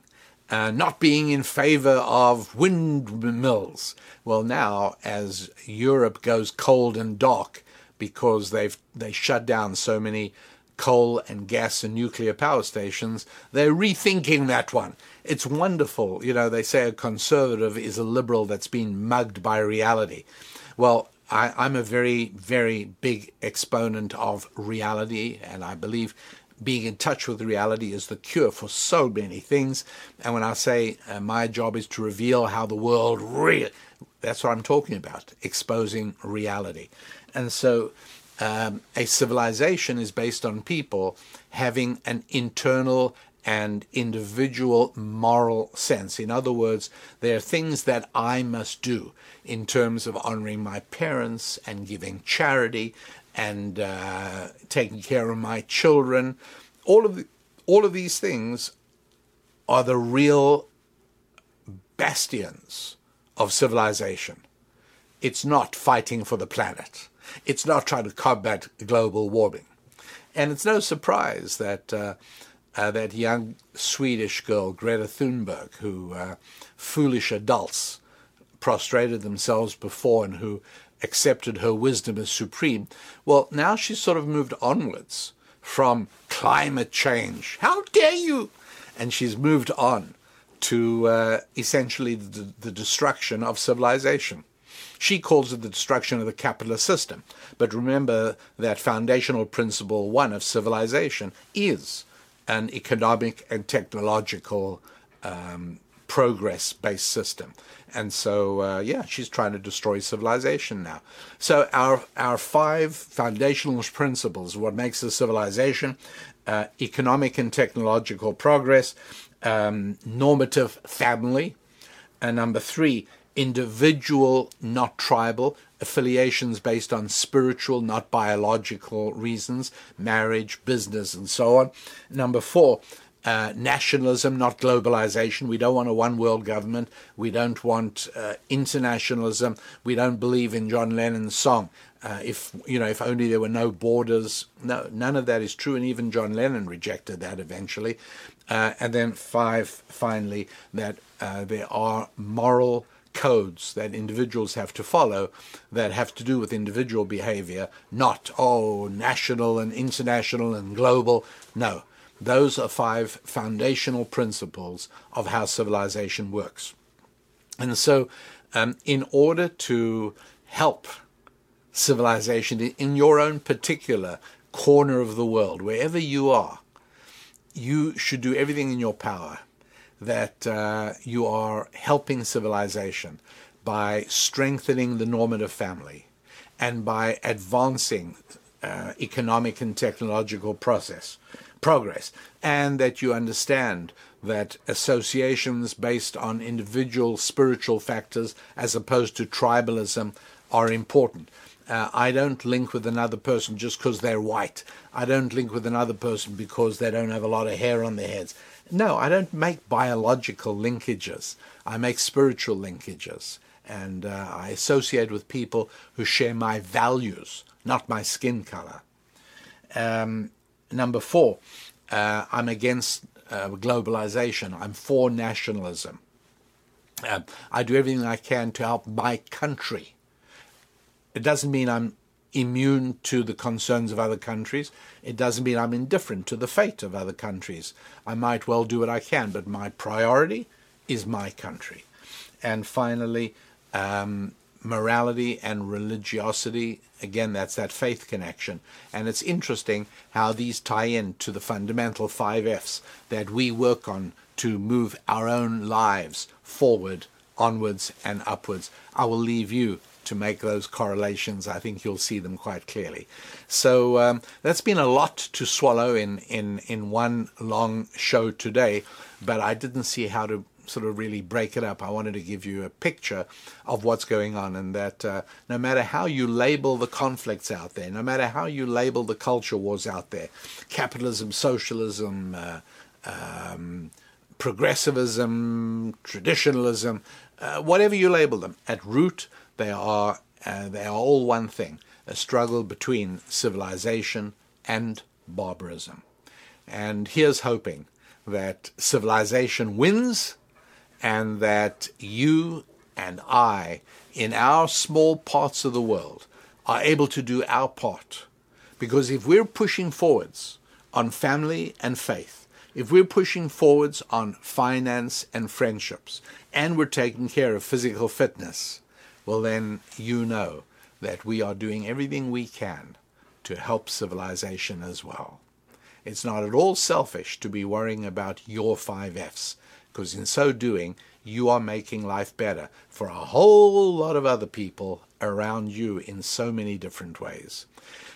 uh, not being in favor of windmills. Well, now, as Europe goes cold and dark because they've they shut down so many coal and gas and nuclear power stations, they're rethinking that one. It's wonderful. You know, they say a conservative is a liberal that's been mugged by reality. Well, I, am a very, very big exponent of reality, and I believe being in touch with reality is the cure for so many things. And when I say uh, my job is to reveal how the world really, that's what I'm talking about, exposing reality. And so um, a civilization is based on people having an internal and individual moral sense. In other words, there are things that I must do in terms of honoring my parents and giving charity and uh, taking care of my children. All of the, all of these things are the real bastions of civilization. It's not fighting for the planet. It's not trying to combat global warming. And it's no surprise that uh, uh, that young Swedish girl, Greta Thunberg, who uh, foolish adults prostrated themselves before and who accepted her wisdom as supreme, well, now she's sort of moved onwards from climate change. How dare you? And she's moved on to uh, essentially the, the destruction of civilization. She calls it the destruction of the capitalist system. But remember that foundational principle one of civilization is an economic and technological um, progress based system. And so, uh, yeah, she's trying to destroy civilization now. So, our, our five foundational principles what makes a civilization uh, economic and technological progress, um, normative family, and number three, individual, not tribal, affiliations based on spiritual, not biological reasons, marriage, business, and so on. Number four, uh, nationalism, not globalization. We don't want a one world government. We don't want uh, internationalism. We don't believe in John Lennon's song. Uh, if you know, if only there were no borders. No, none of that is true, and even John Lennon rejected that eventually. Uh, and then five, finally, that uh, there are moral codes that individuals have to follow that have to do with individual behavior, not oh national and international and global. No those are five foundational principles of how civilization works. And so, um, in order to help civilization in your own particular corner of the world, wherever you are, you should do everything in your power that uh, you are helping civilization by strengthening the normative family and by advancing uh, economic and technological process progress, and that you understand that associations based on individual spiritual factors as opposed to tribalism are important. Uh, I don't link with another person just because they're white. I don't link with another person because they don't have a lot of hair on their heads. No, I don't make biological linkages. I make spiritual linkages. And uh, I associate with people who share my values, not my skin color. Um, Number four, uh, I'm against uh, globalization. I'm for nationalism. Uh, I do everything I can to help my country. It doesn't mean I'm immune to the concerns of other countries. It doesn't mean I'm indifferent to the fate of other countries. I might well do what I can, but my priority is my country. And finally, um, morality and religiosity. Again, that's that faith connection. And it's interesting how these tie in to the fundamental five F's that we work on to move our own lives forward, onwards, and upwards. I will leave you to make those correlations. I think you'll see them quite clearly. So um, that's been a lot to swallow in, in, in one long show today, but I didn't see how to sort of really break it up. I wanted to give you a picture of what's going on, and that uh, no matter how you label the conflicts out there, no matter how you label the culture wars out there, capitalism, socialism, uh, um, progressivism, traditionalism, uh, whatever you label them, at root they are uh, they are all one thing: a struggle between civilization and barbarism. And here's hoping that civilization wins and that you and I, in our small parts of the world, are able to do our part. Because if we're pushing forwards on family and faith, if we're pushing forwards on finance and friendships, and we're taking care of physical fitness, well, then you know that we are doing everything we can to help civilization as well. It's not at all selfish to be worrying about your five F's because in so doing, you are making life better for a whole lot of other people around you in so many different ways.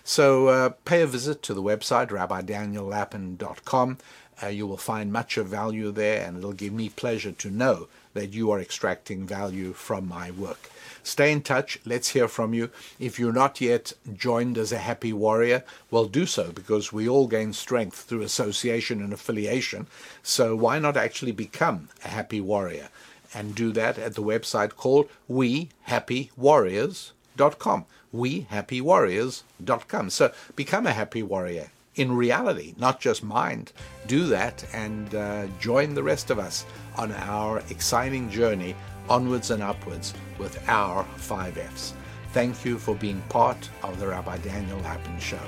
So uh, pay a visit to the website, rabbidaniellapin.com. Uh, you will find much of value there, and it'll give me pleasure to know that you are extracting value from my work. Stay in touch. Let's hear from you. If you're not yet joined as a happy warrior, well, do so because we all gain strength through association and affiliation. So why not actually become a happy warrior? And do that at the website called WeHappyWarriors.com. WeHappyWarriors.com. So become a happy warrior in reality, not just mind. Do that and uh, join the rest of us on our exciting journey onwards and upwards with our 5Fs. Thank you for being part of the Rabbi Daniel Lapin Show.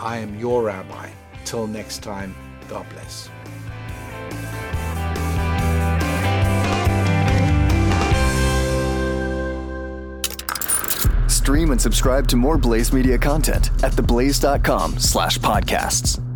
I am your rabbi. Till next time, God bless.
Stream and subscribe to more Blaze Media content at theblaze.com slash podcasts.